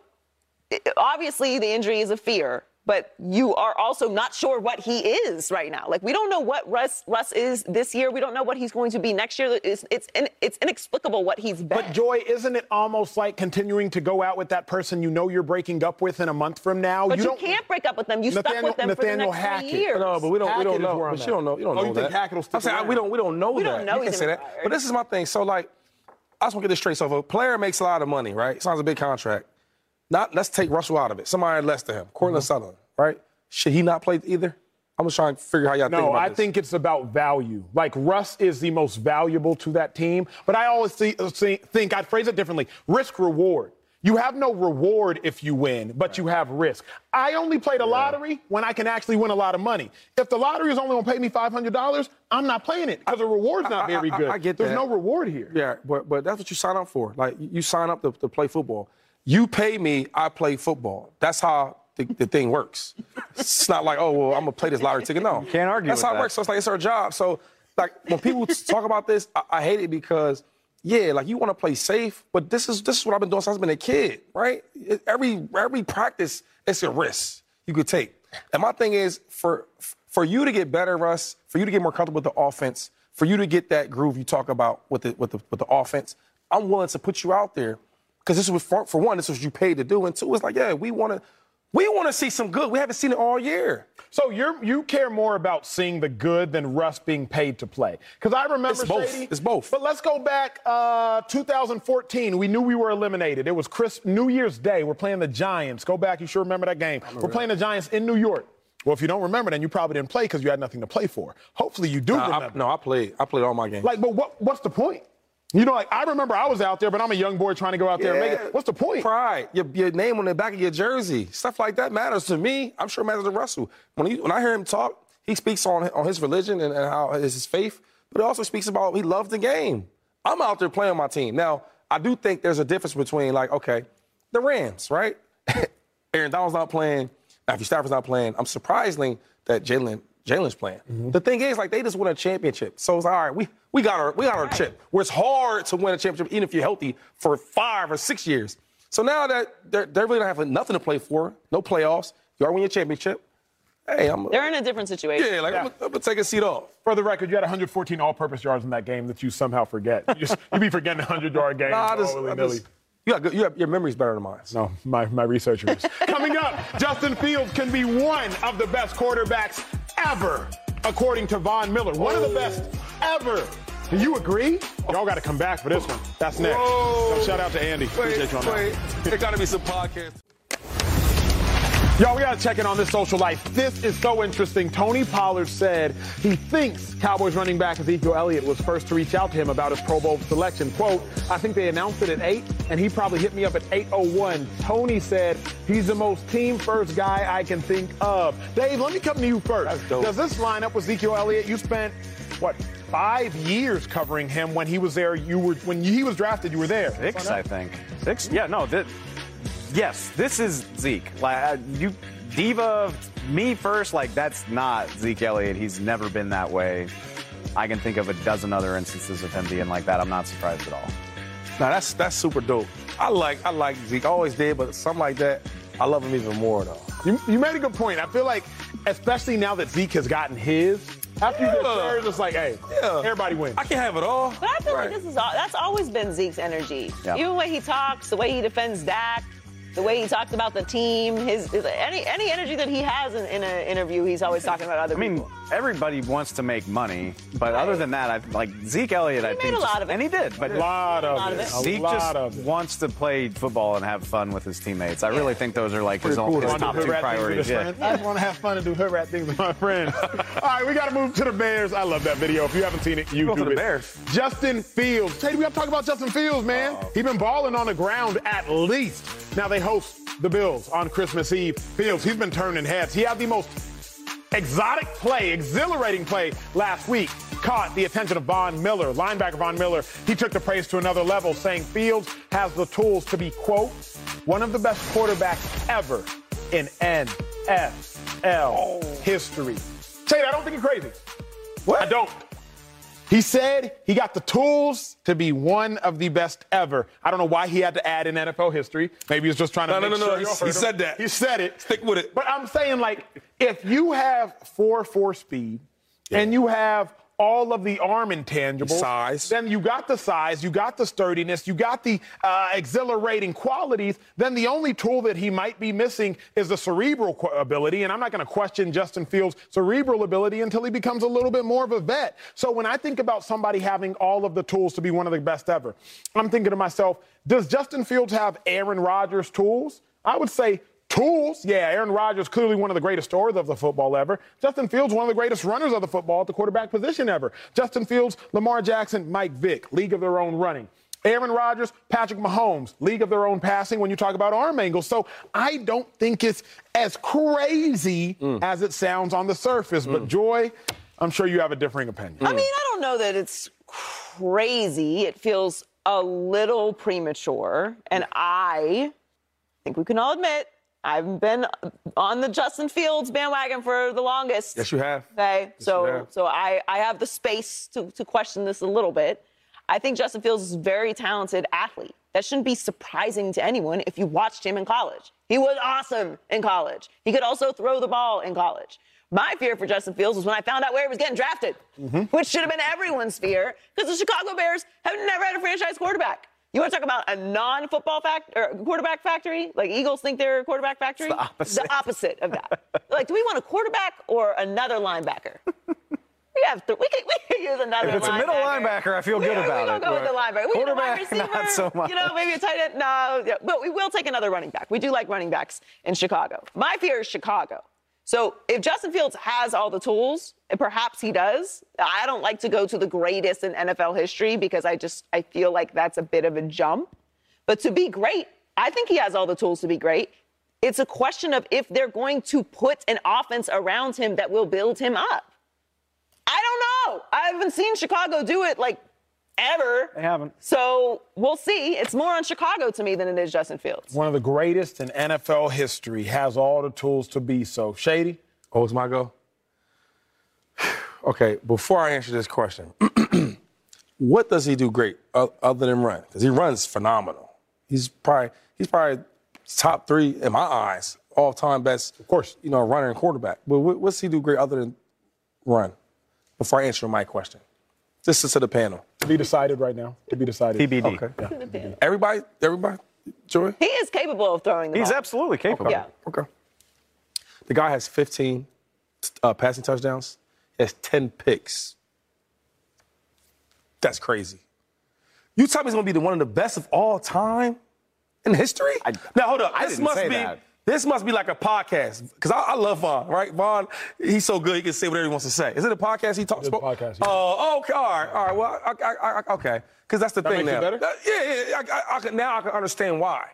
obviously the injury is a fear, but you are also not sure what he is right now. Like we don't know what Russ Russ is this year. We don't know what he's going to be next year. It's it's, it's inexplicable what he's been. But Joy, isn't it almost like continuing to go out with that person you know you're breaking up with in a month from now? But you, don't- can't break up with them. You stuck Nathaniel- with them Nathaniel for the next Hackett. three years. No, but we don't. we don't know. where I'm But at. you don't know. You don't Oh, know you that. think Hackett will stick I'm saying around? we don't. We don't know that. We that. don't know You can say that. retired. But this is my thing. So like, I just want to get this straight. So if a player makes a lot of money, right? Signs a big contract. Not let's take Russell out of it. Somebody less than him, Courtland mm-hmm. Sutherland, right? Should he not play either? I'm just trying to figure how y'all think No, about I this. think it's about value. Like Russ is the most valuable to that team, but I always see, see, think I'd phrase it differently: risk reward. You have no reward if you win, but you have risk. I only play the lottery when I can actually win a lot of money. If the lottery is only going to pay me $500, I'm not playing it because the reward's not I- very I- good. I get There's that. no reward here. Yeah, but but that's what you sign up for. Like you you sign up to, to play football. You pay me, I play football. That's how the, the thing works. It's not like, oh well, I'm gonna play this lottery ticket. No, Can't argue That's how that. it works. So it's like it's our job. So like when people talk about this, I, I hate it because yeah, like you want to play safe, but this is this is what I've been doing since I've been a kid, right? It- every every practice, it's a risk you could take. And my thing is for for you to get better, Russ, for you to get more comfortable with the offense, for you to get that groove you talk about with the with the with the offense, I'm willing to put you out there because this was for, for one, this was what you paid to do, and two, it's like yeah, we want to We want to see some good. We haven't seen it all year. So you you care more about seeing the good than Russ being paid to play? Because I remember It's both. Shady, It's both. But let's go back uh, 2014. We knew we were eliminated. It was Chris New Year's Day. We're playing the Giants. Go back. You sure remember that game? We're playing the Giants in New York. Well, if you don't remember, then you probably didn't play because you had nothing to play for. Hopefully, you do Nah, I- remember. no, I played. I played all my games. Like, but what, what's the point? You know, like I remember I was out there, but I'm a young boy trying to go out there and make it. What's the point? Pride, your, your name on the back of your jersey, stuff like that matters to me. I'm sure it matters to Russell. When he, when I hear him talk, he speaks on on his religion and, and how is his faith, but he also speaks about he loves the game. I'm out there playing my team. Now, I do think there's a difference between like, okay, the Rams, right? Aaron Donald's not playing, Matthew Stafford's not playing. I'm surprisingly that Jalen Jalen's playing. Mm-hmm. The thing is, like, they just won a championship. So it's all right, we, we got our we got our chip. Where it's hard to win a championship, even if you're healthy, for five or six years. So now that they're, they really don't have nothing to play for, no playoffs, you already win your championship. Hey, I'm They're in a different situation. yeah, like I'm, gonna- I'm gonna take a seat off. For the record, you had 114 all-purpose yards in that game that you somehow forget. You just you be forgetting 100-yard games. Nah, I just, I just- you got good, you have, your memory's better than mine. No, my, my researcher is. Coming up, Justin Fields can be one of the best quarterbacks ever, according to Von Miller. One of the best ever. Do you agree? Y'all got to come back for this one. That's next. So shout out to Andy. Appreciate you on that. wait. There got to be some podcasts. Y'all, we got to check in on this social life. This is so interesting. Tony Pollard said he thinks Cowboys running back Ezekiel Elliott was first to reach out to him about his Pro Bowl selection. Quote, I think they announced it at 8, and he probably hit me up at 8.01. Tony said he's the most team-first guy I can think of. Dave, let me come to you first. Does this line up with Ezekiel Elliott? You spent, what, five years covering him when he was there. You were When he was drafted, you were there. Six, I think. Six? Yeah, no. Th- yes, this is Zeke. Like uh, you, diva, me first. Like that's not Zeke Elliott. He's never been that way. I can think of a dozen other instances of him being like that. I'm not surprised at all. Now that's that's super dope. I like I like Zeke. I always did, but something like that, I love him even more though. You, you made a good point. I feel like, especially now that Zeke has gotten his, after you get Yeah. third, it's like, hey, Yeah. everybody wins. I can have it all. But I feel Right. like this is all, that's always been Zeke's energy. Yeah. Even when he talks, the way he defends Dak, the way he talks about the team, his, his- any any energy that he has in, in an interview, he's always talking about other I mean, people. Everybody wants to make money, but other than that, I like Zeke Elliott. I made think a lot just- of it. and he did. But a lot of lot of it. it. A Zeke lot just of it. wants to play football and have fun with his teammates. I really think those are like his, Pretty own, cool. his Wanna top two rat things with priorities. Yeah. I just want to have fun and do hood rat things with my friends. All right, we got to move to the Bears. I love that video. If you haven't seen it, YouTube Go to the it. Bears. Justin Fields. Hey, we got to talk about Justin Fields, man. He's been balling on the ground at least. Now they host the Bills on Christmas Eve. Fields, he's been turning heads. He had the most exotic play, exhilarating play last week. Caught the attention of Von Miller, linebacker Von Miller. He took the praise to another level, saying Fields has the tools to be, quote, one of the best quarterbacks ever in NFL oh. history. Say, I don't think you're crazy. What? I don't. He said he got the tools to be one of the best ever. I don't know why he had to add in NFL history. Maybe he was just trying to No, no, make no, sure no. He- he said that. He said it. Stick with it. But I'm saying, like, if you have 4 4 speed and you have all of the arm intangibles, Size. then you got the size, you got the sturdiness, you got the uh, exhilarating qualities, then the only tool that he might be missing is the cerebral qu- ability. And I'm not going to question Justin Fields' cerebral ability until he becomes a little bit more of a vet. So when I think about somebody having all of the tools to be one of the best ever, I'm thinking to myself, does Justin Fields have Aaron Rodgers' tools? I would say Tools, yeah, Aaron Rodgers clearly one of the greatest stories of the football ever. Justin Fields, one of the greatest runners of the football at the quarterback position ever. Justin Fields, Lamar Jackson, Mike Vick, league of their own running. Aaron Rodgers, Patrick Mahomes, league of their own passing when you talk about arm angles. So I don't think it's as crazy mm. as it sounds on the surface. But mm. Joy, I'm sure you have a differing opinion. I mean, I don't know that it's crazy. It feels a little premature. And I think we can all admit I've been on the Justin Fields bandwagon for the longest. Yes, you have. Okay, so have. so I, I have the space to, to question this a little bit. I think Justin Fields is a very talented athlete. That shouldn't be surprising to anyone if you watched him in college. He was awesome in college. He could also throw the ball in college. My fear for Justin Fields was when I found out where he was getting drafted, mm-hmm. which should have been everyone's fear because the Chicago Bears have never had a franchise quarterback. You want to talk about a non-football fact or quarterback factory? Like Eagles think they're a quarterback factory? It's the opposite. The opposite of that. like, do we want a quarterback or another linebacker? we have th- we can we can use another. If it's a middle linebacker, I feel we, good about we it. gonna go with the linebacker. We need a wide Quarterback, receiver. not so much. You know, maybe a tight end. No, yeah, but we will take another running back. We do like running backs in Chicago. My fear is Chicago. So if Justin Fields has all the tools, and perhaps he does, I don't like to go to the greatest in NFL history because I just I feel like that's a bit of a jump. But to be great, I think he has all the tools to be great. It's a question of if they're going to put an offense around him that will build him up. I don't know. I haven't seen Chicago do it like ever. They haven't. So we'll see. It's more on Chicago to me than it is Justin Fields. One of the greatest in NFL history has all the tools to be so. Shady? Oh, it's my go? okay, before I answer this question, what does he do great other than run? Because he runs phenomenal. He's probably he's probably top three in my eyes, all time best. Of course. you know, runner and quarterback. But what, what's he do great other than run? Before I answer my question, this is to the panel. To be decided right now. To be decided. TBD. Okay. Everybody, everybody, Joy. He is capable of throwing the He's ball. absolutely capable. Yeah. Okay. The guy has 15 uh, passing touchdowns. He has 10 picks. That's crazy. You tell me he's going to be the one of the best of all time in history? I- now hold up. I this didn't must say be that. This must be like a podcast because I, I love Von, right? Von, he's so good he can say whatever he wants to say. Is it a podcast he talks It's a about? podcast, yeah. Oh, okay, all right, all right. Well, I, I, I, okay, because that's the thing makes it now. Uh, yeah, yeah. I, I, I can, now I can understand why.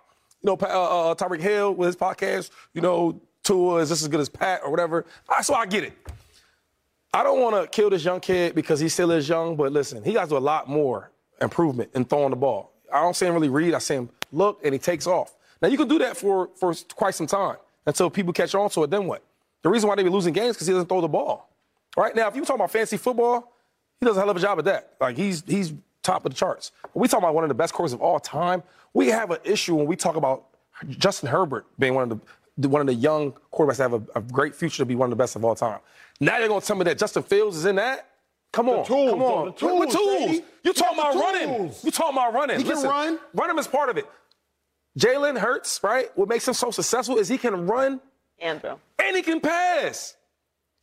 You know, uh, uh, Tyreek Hill with his podcast. You know, Tua is just as good as Pat or whatever. I, so I get it. I don't want to kill this young kid because he still is young, but listen, he got to do a lot more improvement in throwing the ball. I don't see him really read. I see him look and he takes off. Now you can do that for for quite some time until people catch on to it. Then what? The reason why they be losing games because he doesn't throw the ball. Right now, if you talk about fantasy football, he does a hell of a job at that. Like he's he's top of the charts. When we talk about one of the best quarterbacks of all time, we have an issue when we talk about Justin Herbert being one of the one of the young quarterbacks that have a, a great future to be one of the best of all time. Now you're gonna tell me that Justin Fields is in that? Come on, tools, come on. the What- what tools, tools? You talking about running? You talking about running? He can Listen, run. Running is part of it. Jalen Hurts, right? What makes him so successful is he can run And throw. and he can pass.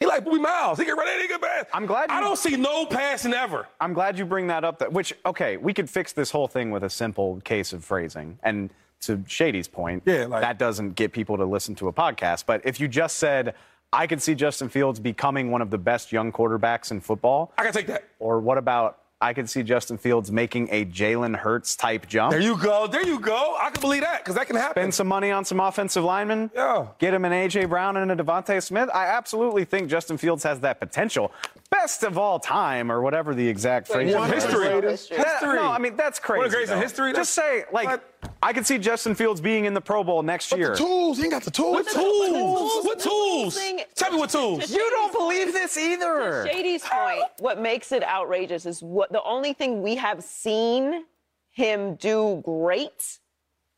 He like Boobie Miles. He can run and he can pass. I'm glad I don't see no passing ever. I'm glad you bring that up. That which okay, we could fix this whole thing with a simple case of phrasing. And to Shady's point, Yeah, like- that doesn't get people to listen to a podcast. But if you just said, I could see Justin Fields becoming one of the best young quarterbacks in football, I can take that. or what about I could see Justin Fields making a Jalen Hurts type jump? There you go. There you go. I can believe that because that can happen. Spend some money on some offensive linemen. Yeah. Get him an AJ Brown and a DeVonta Smith. I absolutely think Justin Fields has that potential. Best of all time, or whatever the exact phrase. Is. history. History. That- no, I mean that's crazy. One of the greatest in history? Just say like What? I could see Justin Fields being in the Pro Bowl next But year. the tools. He ain't got the tools. What tools? What tools? Tell me what tools. You don't believe this either. Shady's point, what makes it outrageous is what the only thing we have seen him do great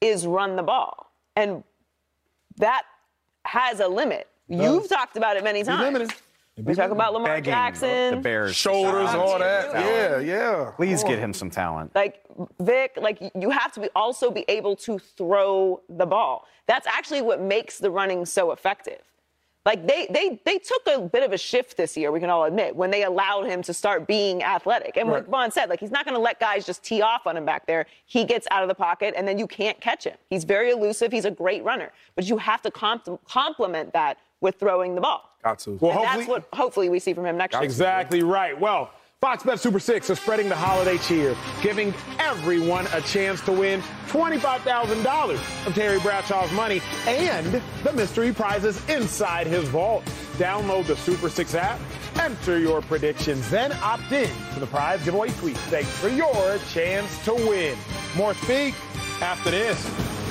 is run the ball. And that has a limit. You've talked about it many times. Limited. We talk about Lamar Begging Jackson. the Bears. Shoulders, all that. Yeah, Talent. yeah. Please get him some talent. like Vick, like you have to be also be able to throw the ball. That's actually what makes the running so effective. Like they they they took a bit of a shift this year, we can all admit, when they allowed him to start being athletic. And like Von said, like he's not gonna let guys just tee off on him back there. He gets out of the pocket and then you can't catch him. He's very elusive, he's a great runner. But you have to comp- complement that with throwing the ball. Got to. Well, And hopefully, that's what hopefully we see from him next year. Exactly right. Well, Fox Bet Super 6 is spreading the holiday cheer, giving everyone a chance to win $25,000 of Terry Bradshaw's money and the mystery prizes inside his vault. Download the Super 6 app, enter your predictions, then opt in to the prize giveaway sweepstakes for your chance to win. More speak after this.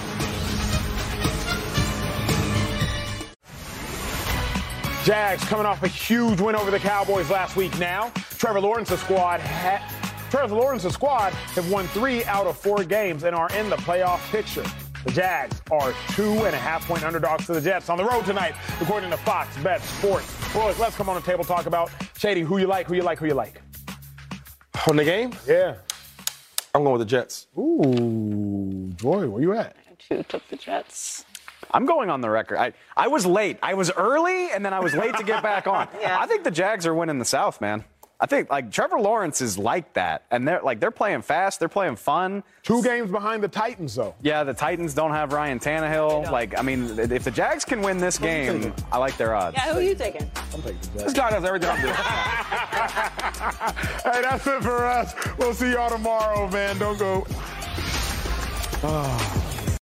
Jags coming off a huge win over the Cowboys last week now. Trevor Lawrence's squad ha- Trevor Lawrence's squad have won three out of four games and are in the playoff picture. The Jags are two and a half point underdogs to the Jets on the road tonight, according to Fox Bet Sports. Boys, let's come on the table talk about Shady, who you like, who you like, who you like. On the game? Yeah. I'm going with the Jets. Ooh, Joy, where you at? Who took the Jets? I'm going on the record. I, I was late. I was early, and then I was late to get back on. Yeah. I think the Jags are winning the South, man. I think like Trevor Lawrence is like that, and they're like they're playing fast, they're playing fun. Two games behind the Titans, though. Yeah, the Titans don't have Ryan Tannehill. Like, I mean, if the Jags can win this game, I like their odds. Yeah, who are you taking? I'm taking the Jags. This guy does everything I'm doing. Hey, that's it for us. We'll see y'all tomorrow, man. Don't go. Ah.